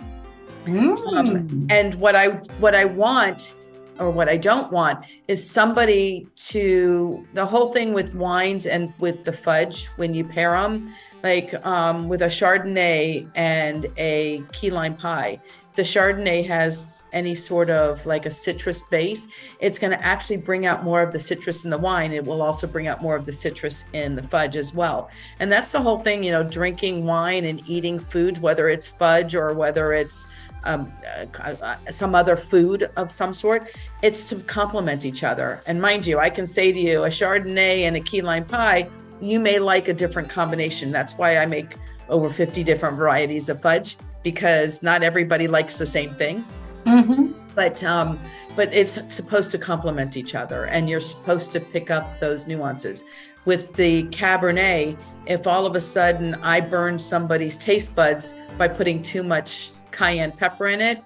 Mm. Um, and what I what I want or what I don't want is somebody to the whole thing with wines and with the fudge when you pair them, like um, with a Chardonnay and a key lime pie. The Chardonnay has any sort of like a citrus base, it's going to actually bring out more of the citrus in the wine. It will also bring out more of the citrus in the fudge as well. And that's the whole thing, you know, drinking wine and eating foods, whether it's fudge or whether it's um, uh, uh, some other food of some sort. It's to complement each other. And mind you, I can say to you, a Chardonnay and a key lime pie, you may like a different combination. That's why I make over 50 different varieties of fudge because not everybody likes the same thing. Mm-hmm. But um, but it's supposed to complement each other, and you're supposed to pick up those nuances. With the Cabernet, if all of a sudden I burn somebody's taste buds by putting too much cayenne pepper in it,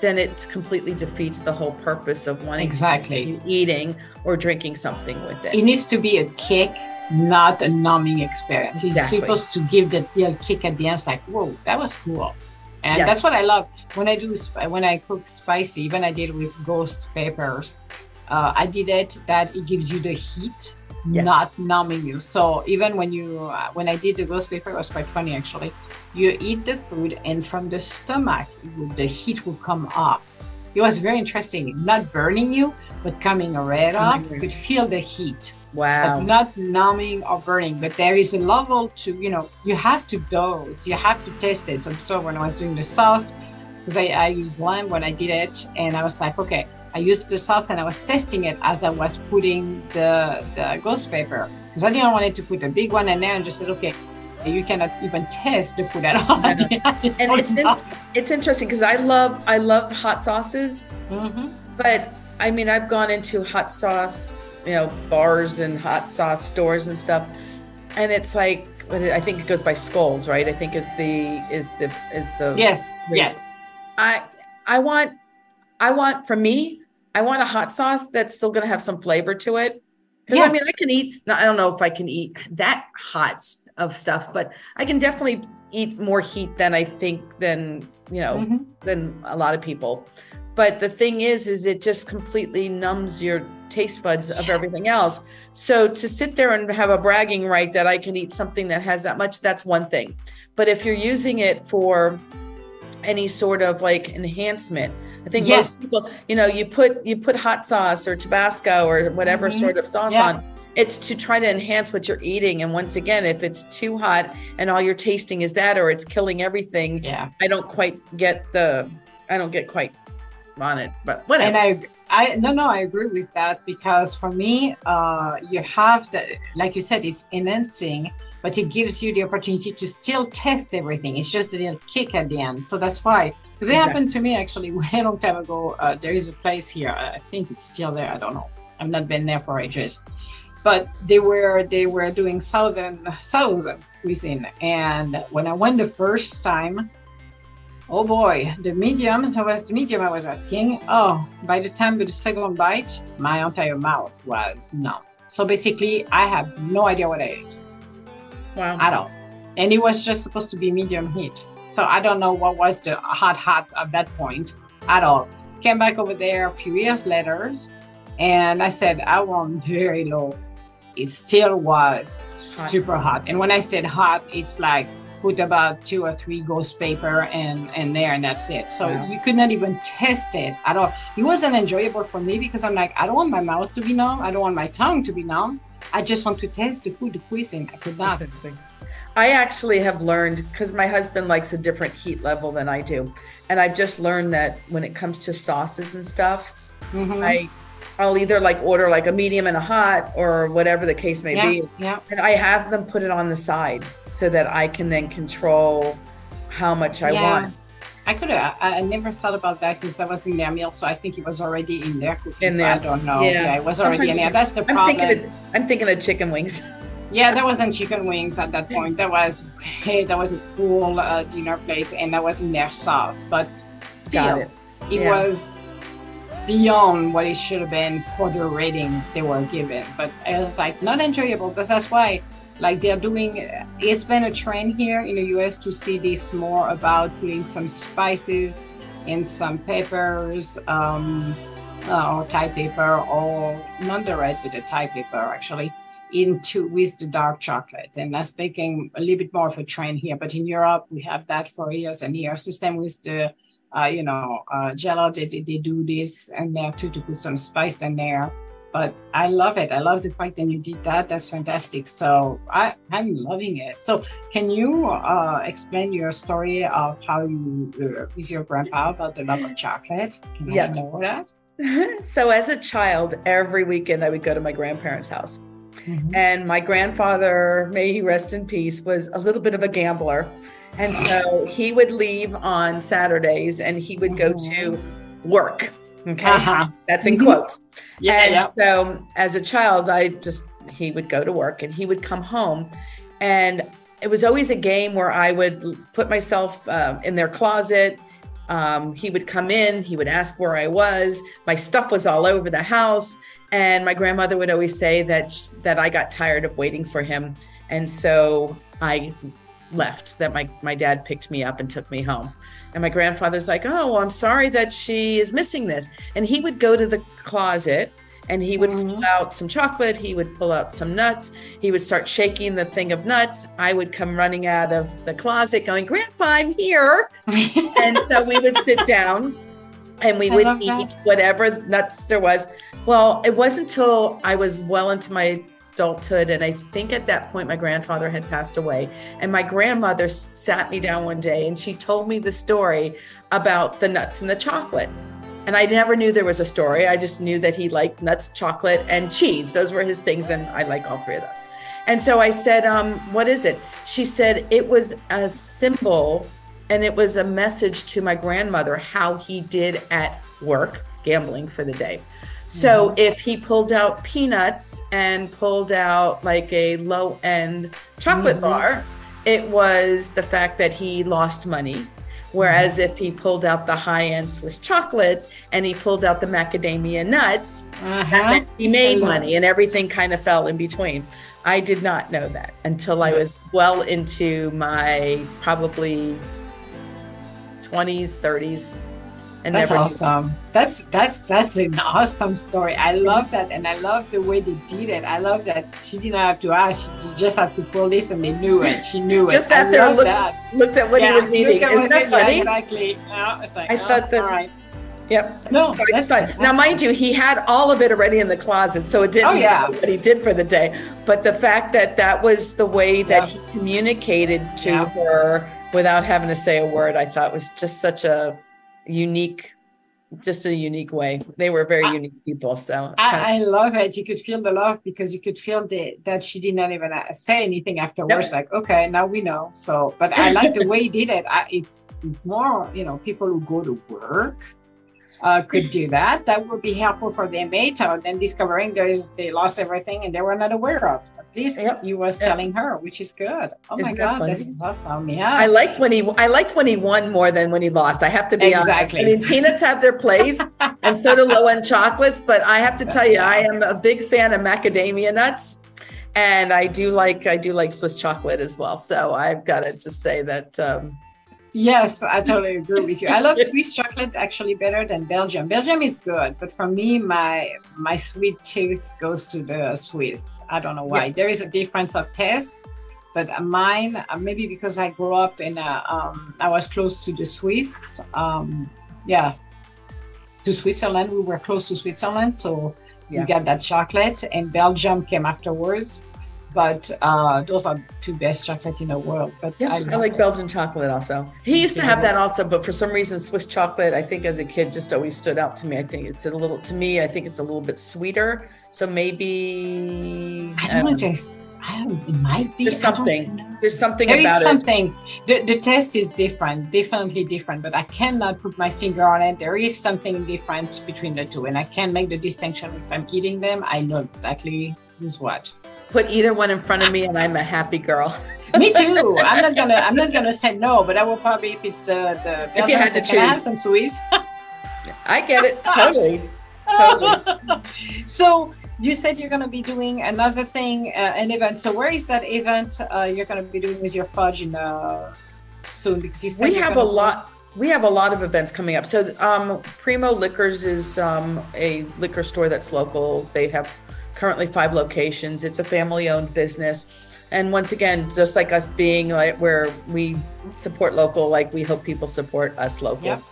then it completely defeats the whole purpose of wanting exactly eating or drinking something with it. It needs to be a kick, not a numbing experience. Exactly. It's supposed to give the, the kick at the end. It's like, whoa, that was cool. and yes. that's what I love when I do when I cook spicy. Even I did with ghost peppers. Uh, I did it that it gives you the heat, yes. not numbing you. So even when you uh, when I did the ghost pepper, it was quite funny actually. You eat the food, and from the stomach, the heat will come up. It was very interesting, not burning you, but coming right up. You could feel the heat. Wow. But not numbing or burning, but there is a level to, you know, you have to dose, you have to test it. So, so when I was doing the sauce, because I, I used lime when I did it, and I was like, okay, I used the sauce and I was testing it as I was putting the, the ghost pepper because I didn't want it to put a big one in there and just said, okay, you cannot even test the food at [LAUGHS] all. [LAUGHS] and it's in, it's interesting because I love I love hot sauces, mm-hmm. but I mean I've gone into hot sauce you know bars and hot sauce stores and stuff. And it's like i think it goes by skulls right? I think is the is the is the yes yes. I i want i want for me i want a hot sauce that's still going to have some flavor to it. Yes. i mean i can eat i don't know if i can eat that hot of stuff but i can definitely eat more heat than i think than you know mm-hmm. than a lot of people but the thing is is it just completely numbs your taste buds of yes. everything else so to sit there and have a bragging right that i can eat something that has that much that's one thing but if you're using it for any sort of like enhancement i think yes. most people you know you put you put hot sauce or tabasco or whatever mm-hmm. sort of sauce yeah. on it's to try to enhance what you're eating and once again if it's too hot and all you're tasting is that or it's killing everything yeah i don't quite get the i don't get quite on it, but whatever. And I, I no, no, I agree with that because for me, uh, you have the, like you said, it's enhancing, but it gives you the opportunity to still test everything. It's just a little kick at the end. So that's why, because it exactly. happened to me actually [LAUGHS] a long time ago. Uh, there is a place here. I think it's still there. I don't know. I've not been there for ages, but they were they were doing southern southern cuisine, and when I went the first time Oh boy, the medium, that was the medium I was asking. Oh, by the time of the second bite, my entire mouth was numb. So basically, I have no idea what I ate. Wow. At all. And it was just supposed to be medium heat. So I don't know what was the hot, hot at that point at all. Came back over there a few years later, and I said, I want very low. It still was super hot. And when I said hot, it's like put about two or three ghost pepper and and there and that's it. So you could not even test it at all. It wasn't enjoyable for me because i'm like i don't want my mouth to be numb. I don't want my tongue to be numb. I just want to taste the food the cuisine. I could not. I actually have learned because my husband likes a different heat level than i do. And i've just learned that when it comes to sauces and stuff mm-hmm. i I'll either like order like a medium and a hot or whatever the case may yeah, be. Yeah. And I have them put it on the side so that I can then control how much I yeah. want. I could have. I, I, never thought about that because that was in their meal, so I think it was already in their cooking. In there. So I don't know. Yeah, yeah it was already in there. That's the I'm problem. Thinking of, I'm thinking of chicken wings. [LAUGHS] Yeah, that wasn't chicken wings at that point. That was, hey, [LAUGHS] that was a full uh, dinner plate, and that was in their sauce. But still, it, it yeah. was beyond what it should have been for the rating they were given. But it was like not enjoyable because that's why like they're doing it's been a trend here in the US to see this more about putting some spices in some peppers um, uh, or Thai pepper or not the red but the Thai pepper actually into with the dark chocolate. And that's making a little bit more of a trend here. But in Europe we have that for years and years. The same with the uh, you know, uh, Jello, they, they do this and there too to put some spice in there. But I love it. I love the fact that you did that. That's fantastic. So I, I'm loving it. So can you uh, explain your story of how you, uh, with your grandpa about the love of chocolate? Can I know that? [LAUGHS] so as a child, every weekend I would go to my grandparents' house. Mm-hmm. And my grandfather, may he rest in peace, was a little bit of a gambler. And so he would leave on Saturdays and he would go to work. Okay. Uh-huh. That's in mm-hmm. quotes. Yeah, and yeah. so as a child, I just, he would go to work and he would come home. And it was always a game where I would put myself uh, in their closet. Um, he would come in, he would ask where I was. My stuff was all over the house. And my grandmother would always say that, that I got tired of waiting for him. And so I left that my my dad picked me up and took me home. And my grandfather's like oh well, i'm sorry that she is missing this. And he would go to the closet and he would mm-hmm. pull out some chocolate he would pull out some nuts he would start shaking the thing of nuts. I would come running out of the closet going grandpa i'm here. [LAUGHS] And so we would sit down and we I would eat that. whatever nuts there was. Well it wasn't until i was well into my adulthood and i think at that point my grandfather had passed away and my grandmother sat me down one day and she told me the story about the nuts and the chocolate and I never knew there was a story. I just knew that he liked nuts, chocolate, and cheese. Those were his things, and I like all three of those. And so I said, um, What is it? She said, It was a symbol and it was a message to my grandmother how he did at work, gambling for the day. So mm-hmm. if he pulled out peanuts and pulled out like a low end chocolate mm-hmm. bar, it was the fact that he lost money Whereas if he pulled out the high end Swiss chocolates and he pulled out the macadamia nuts, uh-huh. he made money and everything kind of fell in between. I did not know that until I was well into my probably 20s, 30s. And that's awesome. That's that's that's an awesome story. I love that, and I love the way they did it. I love that she didn't have to ask; she just had to pull this, and they knew it. She knew it. Just sat there, looked, looked at what yeah, he was eating. Isn't that funny? Yeah, exactly. Yeah, like, I oh, thought that. All right. Yep. No, that's fine. Now, mind you, he had all of it already in the closet, so it didn't oh, yeah. what he did for the day. But the fact that that was the way that he communicated to her without having to say a word, I thought was just such a unique just a unique way. They were very I, unique people. So I, I, love it. You could feel the love because you could feel the, that she did not even uh, say anything afterwards. Yep. Like, okay, now we know. So, but I like the way he did it. I, more, you know, people who go to work uh, could do that. That would be helpful for the inmate uh, then discovering those they lost everything and they were not aware of. At least yep. you was yep. telling her, which is good. Oh Isn't my god, this is awesome. Yeah. I liked when he I liked when he won more than when he lost. I have to be exactly. honest. I mean, peanuts have their place [LAUGHS] and so do low end chocolates, but I have to tell you, I am a big fan of macadamia nuts and I do like I do like Swiss chocolate as well. So I've got to just say that um, Yes, I totally agree with you. I love [LAUGHS] Swiss chocolate actually better than Belgium. Belgium is good, but for me, my my sweet tooth goes to the Swiss. I don't know why. Yeah. There is a difference of taste, but mine uh, maybe because I grew up in a um, I was close to the Swiss. Um, yeah, to Switzerland. We were close to Switzerland, so yeah. we got that chocolate. And Belgium came afterwards but uh, those are two best chocolate in the world. But yeah, I, I like it. Belgian chocolate also. He used to have that also, but for some reason, Swiss chocolate, I think as a kid, just always stood out to me. I think it's a little, to me, I think it's a little bit sweeter. So maybe I don't, know. Just, I don't, it might be. There's something. There's something there is something. The, the taste is different, definitely different, but I cannot put my finger on it. There is something different between the two, and I can make the distinction if I'm eating them. I know exactly who's what put either one in front of me and I'm a happy girl. [LAUGHS] me too. I'm not gonna I'm not gonna say no, but I will probably if it's the the if you had to choose have some sweets. I get it totally. totally. [LAUGHS] so you said you're going to be doing another thing, uh, an event. So where is that event uh, you're going to be doing with your fudge in uh, soon? Because you said we have a lot. We have a lot of events coming up. So um, Primo Liquors is um, a liquor store that's local. They have currently five locations. It's a family owned business. And once again, just like us being like where we support local, like we hope people support us local. Yep.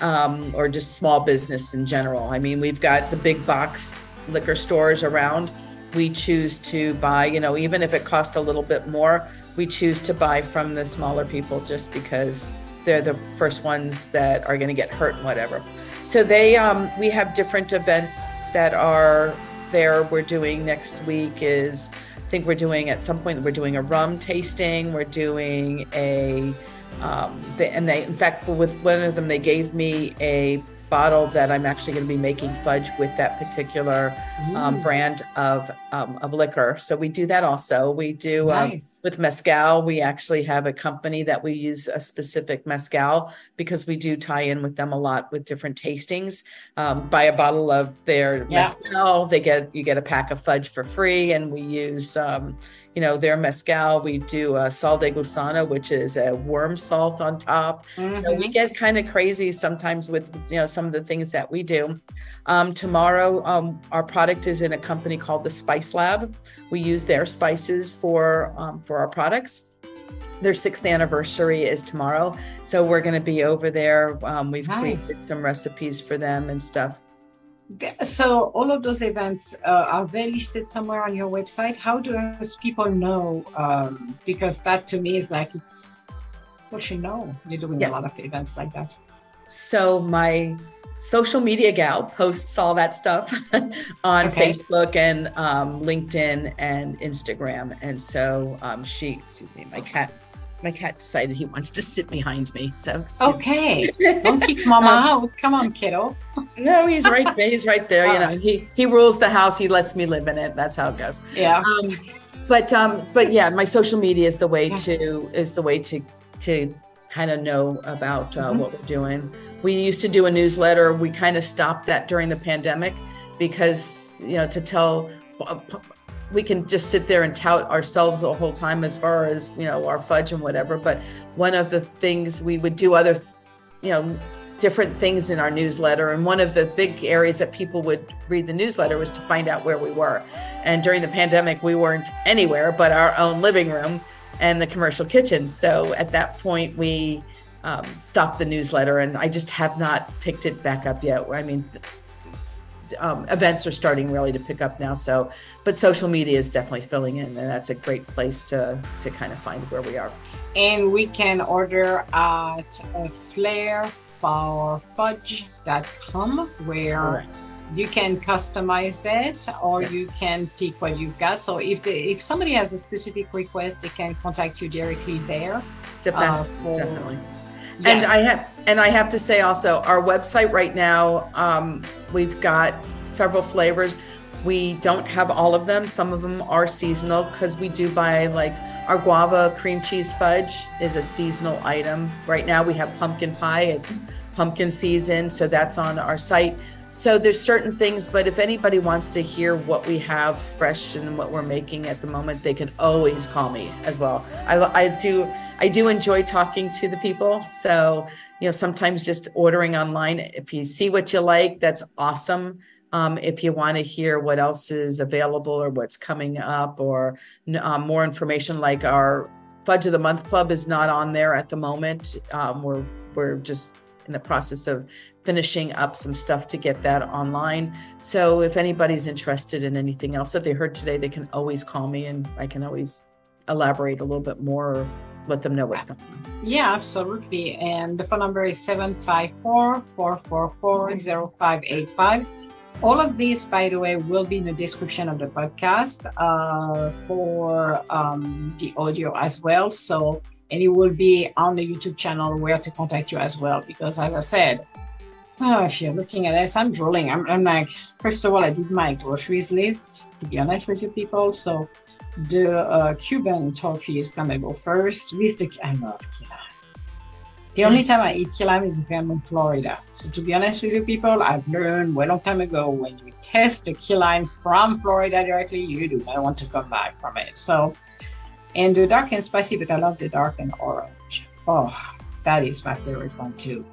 Um, or just small business in general. I mean, we've got the big box liquor stores around. We choose to buy, you know, even if it costs a little bit more, we choose to buy from the smaller people just because they're the first ones that are going to get hurt and whatever. So they, um, we have different events that are there we're doing next week is I think we're doing at some point we're doing a rum tasting. We're doing a um, they, and they in fact with one of them they gave me a bottle that I'm actually going to be making fudge with that particular um, brand of um, of liquor. So we do that also. We do um, with mezcal. We actually have a company that we use a specific mezcal because we do tie in with them a lot with different tastings. Um, buy a bottle of their yeah. mezcal, they get you get a pack of fudge for free, and we use um, you know, their mezcal. We do a sal de gusano, which is a worm salt on top. Mm-hmm. So we mm-hmm. get kind of crazy sometimes with, you know, some of the things that we do. Um, tomorrow, um, our product is in a company called the Spice Lab. We use their spices for um, for our products their sixth anniversary is tomorrow. So we're going to be over there. Um, we've nice. created some recipes for them and stuff. So all of those events uh, are they listed somewhere on your website? How do those people know? Um, because that to me is like it's what you know. You're doing yes. a lot of events like that. So my social media gal posts all that stuff [LAUGHS] on okay. Facebook and um, LinkedIn and Instagram. And so um, she, excuse me, my cat my cat decided he wants to sit behind me. So okay, [LAUGHS] don't kick mama um, out. Come on, kiddo. no, he's right there. He's right there. You [LAUGHS] know, he he rules the house. He lets me live in it. That's how it goes. Yeah. Um, but um, but yeah, my social media is the way to is the way to to kind of know about uh, mm-hmm. what we're doing. We used to do a newsletter. We kind of stopped that during the pandemic because you know to tell we can just sit there and tout ourselves the whole time as far as you know our fudge and whatever but one of the things we would do other you know different things in our newsletter and one of the big areas that people would read the newsletter was to find out where we were. And during the pandemic we weren't anywhere but our own living room and the commercial kitchen. So at that point we um, stopped the newsletter and i just have not picked it back up yet. I mean um, events are starting really to pick up now. So, but social media is definitely filling in, and that's a great place to to kind of find where we are. And we can order at flairforfudge.com where. You can customize it, or yes. you can pick what you've got. So if the, if somebody has a specific request, they can contact you directly there. Uh, for, definitely and I have and I have to say also our website right now um, we've got several flavors. We don't have all of them. Some of them are seasonal because we do buy like our guava cream cheese fudge is a seasonal item. Right now we have pumpkin pie. It's pumpkin season, so that's on our site. So there's certain things, but if anybody wants to hear what we have fresh and what we're making at the moment, they can always call me as well. I, I do I do enjoy talking to the people. So you know sometimes just ordering online. If you see what you like, that's awesome. Um, if you want to hear what else is available or what's coming up or um, more information, like our Fudge of the Month Club is not on there at the moment. Um, we're we're just in the process of finishing up some stuff to get that online. So if anybody's interested in anything else that they heard today, they can always call me and I can always elaborate a little bit more or let them know what's going on. Yeah, absolutely. And the phone number is 754 444 0585. All of these, by the way, will be in the description of the podcast uh, for um, the audio as well. So, and it will be on the YouTube channel where to contact you as well. Because as I said, Oh, if you're looking at this, I'm drooling. I'm, I'm like, first of all, I did my groceries list, to be honest with you people. So the uh, Cuban toffee is gonna go first with the, I love key lime. The only time I eat key lime is if I'm in Florida. So to be honest with you people, I've learned way long time ago when you test the key lime from Florida directly, you do not want to come back from it. So, and the dark and spicy, but I love the dark and orange. Oh, that is my favorite one too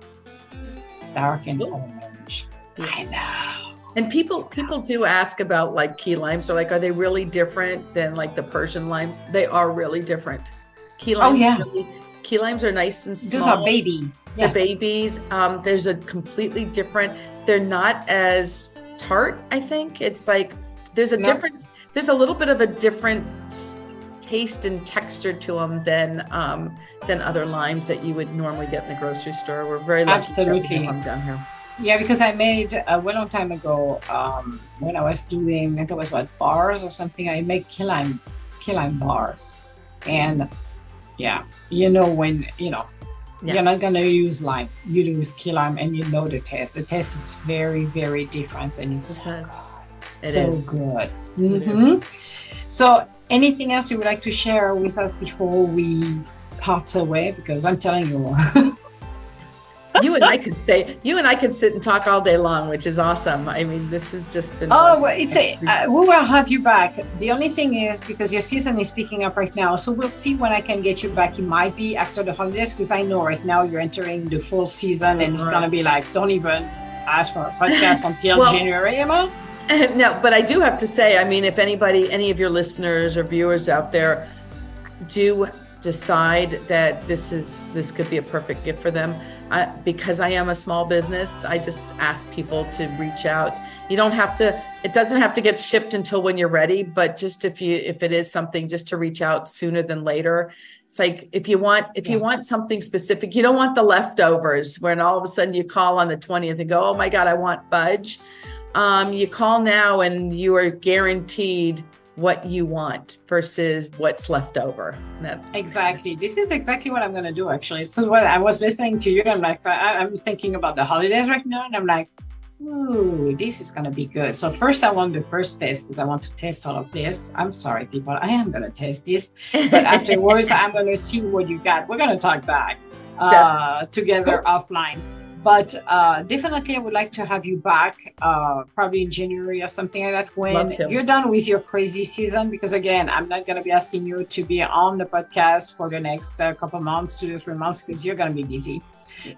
dark and orange. I know. And people people do ask about like key limes. So like, are they really different than like the Persian limes? They are really different. Key oh, limes. Oh yeah. Really, key limes are nice and small. Those are baby. Yes. The babies. Um, there's a completely different. They're not as tart. I think it's like there's a no. different. There's a little bit of a different taste and texture to them than um, than other limes that you would normally get in the grocery store. We're very lucky absolutely them down here. Yeah, because I made a well long time ago um, when I was doing I think it was what bars or something. I make key lime key lime bars, and yeah, you know when you know yeah. you're not gonna use lime, you use key lime, and you know the taste. The taste is very very different, and it's so, it so good. Mm-hmm. So anything else you would like to share with us before we part away? Because I'm telling you, [LAUGHS] you and I could say you and I could sit and talk all day long, which is awesome. I mean, this has just been. Oh, well, it's a, uh, we will have you back. The only thing is because your season is picking up right now, so we'll see when I can get you back. It might be after the holidays because I know right now you're entering the full season, and it's right. gonna be like don't even ask for a podcast [LAUGHS] until well, January, Emma. [LAUGHS] No, but I do have to say, I mean, if anybody, any of your listeners or viewers out there do decide that this is this could be a perfect gift for them, I, because I am a small business, I just ask people to reach out. You don't have to. It doesn't have to get shipped until when you're ready, but just if you if it is something, just to reach out sooner than later. It's like if you want if yeah. you want something specific, you don't want the leftovers when all of a sudden you call on the 20th and go, "Oh my god, I want fudge." Um, you call now and you are guaranteed what you want versus what's left over. That's exactly. This is exactly what I'm going to do. Actually, this is what I was listening to you. I'm like, I, I'm thinking about the holidays right now, and I'm like, ooh, this is going to be good. So first, I want the first test because I want to test all of this. I'm sorry, people. I am going to test this, but [LAUGHS] afterwards, I'm going to see what you got. We're going to talk back uh, together offline but uh, definitely I would like to have you back uh, probably in January or something like that when you're done with your crazy season. Because again, I'm not going to be asking you to be on the podcast for the next uh, couple months, two to three months, because you're going to be busy.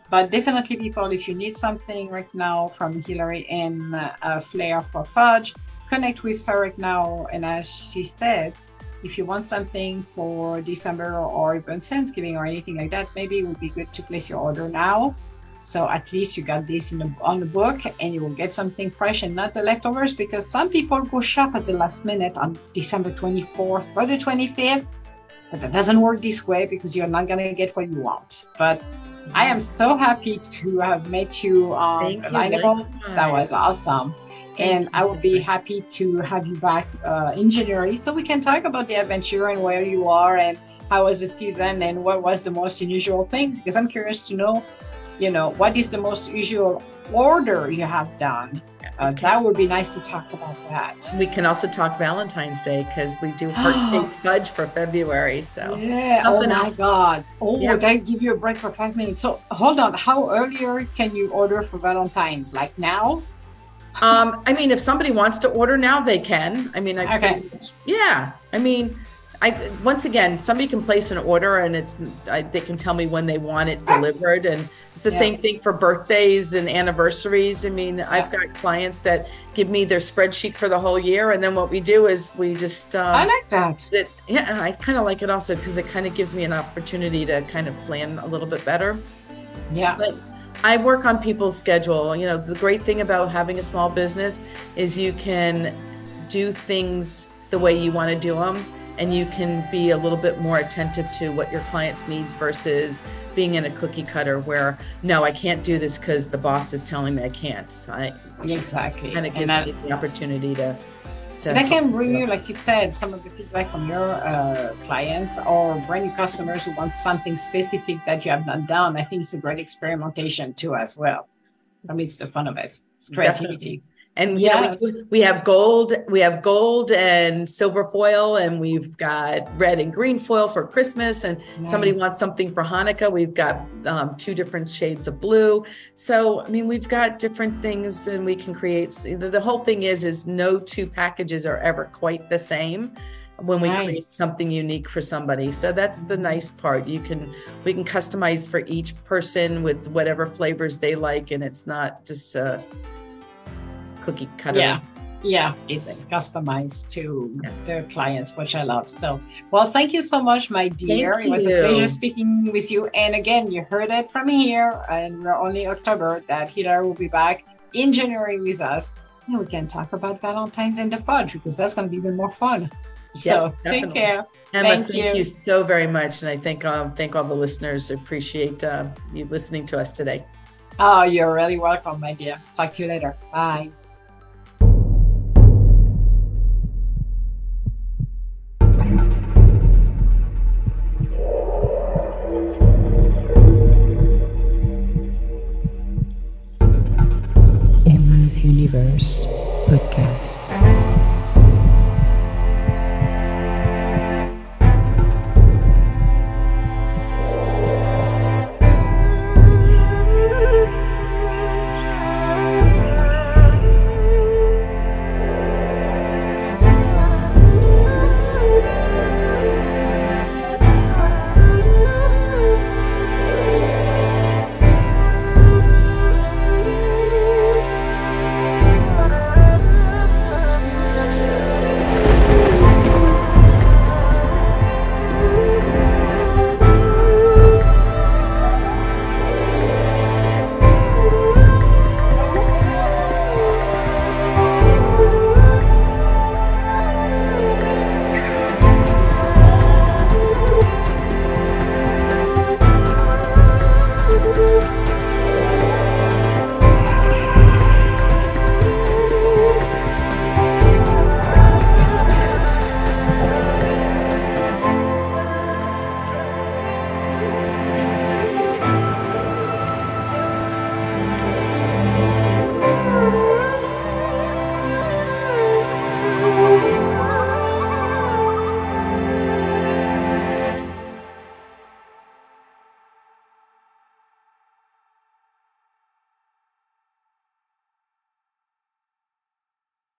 But definitely, people, if you need something right now from Hilary and uh, Flair for Fudge, connect with her right now. And as she says, if you want something for December or even Thanksgiving or anything like that, maybe it would be good to place your order now so at least you got this in the, on the book and you will get something fresh and not the leftovers because some people go shop at the last minute on December 24th or the 25th. But that doesn't work this way because you're not going to get what you want. But I am so happy to have met you on Alignable. That was awesome. and I would be happy to have you back uh, in January so we can talk about the adventure and where you are and how was the season and what was the most unusual thing because I'm curious to know you know, what is the most usual order you have done? Uh, that would be nice to talk about that. We can also talk Valentine's Day because we do heart [GASPS] cake fudge for February. So yeah, oh my else. god! Oh, yeah. they give you a break for five minutes. So hold on, how earlier can you order for Valentine's? Like now? Um, I mean, if somebody wants to order now, they can. I mean, I okay. yeah. I mean, I once again, somebody can place an order and it's I, they can tell me when they want it delivered, and it's the yeah. same thing for birthdays and anniversaries. I mean, yeah. I've got clients that give me their spreadsheet for the whole year, and then what we do is we just um, I like that. It, yeah, I kind of like it also because it kind of gives me an opportunity to kind of plan a little bit better. Yeah. But I work on people's schedule. You know, the great thing about having a small business is you can do things the way you want to do them and you can be a little bit more attentive to what your clients needs versus being in a cookie cutter where no i can't do this because the boss is telling me i can't I, exactly and it gives and me the opportunity to that can bring you, like you said, some of the feedback from your uh, clients or brand new customers who want something specific that you have not done. I think it's a great experimentation too, as well. I mean, it's the fun of it. It's creativity. Definitely. And yes. Know, we, we, have gold, we have gold and silver foil, and we've got red and green foil for Christmas. And nice. somebody wants something for Hanukkah. We've got um, two different shades of blue. So I mean, we've got different things, and we can create. The whole thing is, is no two packages are ever quite the same when we nice. create something unique for somebody. So that's the nice part. You can we can customize for each person with whatever flavors they like, and it's not just a cookie cutter. Yeah. Yeah, it's customized to yes. their clients, which I love. So, well, thank you so much, my dear. Thank it was you. a pleasure speaking with you. And again, you heard it from here, and we're only October that Hilary will be back in January with us. And we can talk about Valentine's and the fudge because that's going to be even more fun. Yes, so definitely. take care. Emma, thank, thank you. you. so very much, and I thank um, thank all the listeners. Appreciate uh, you listening to us today. Oh, you're really welcome, my dear. Talk to you later. Bye. Universe Podcast.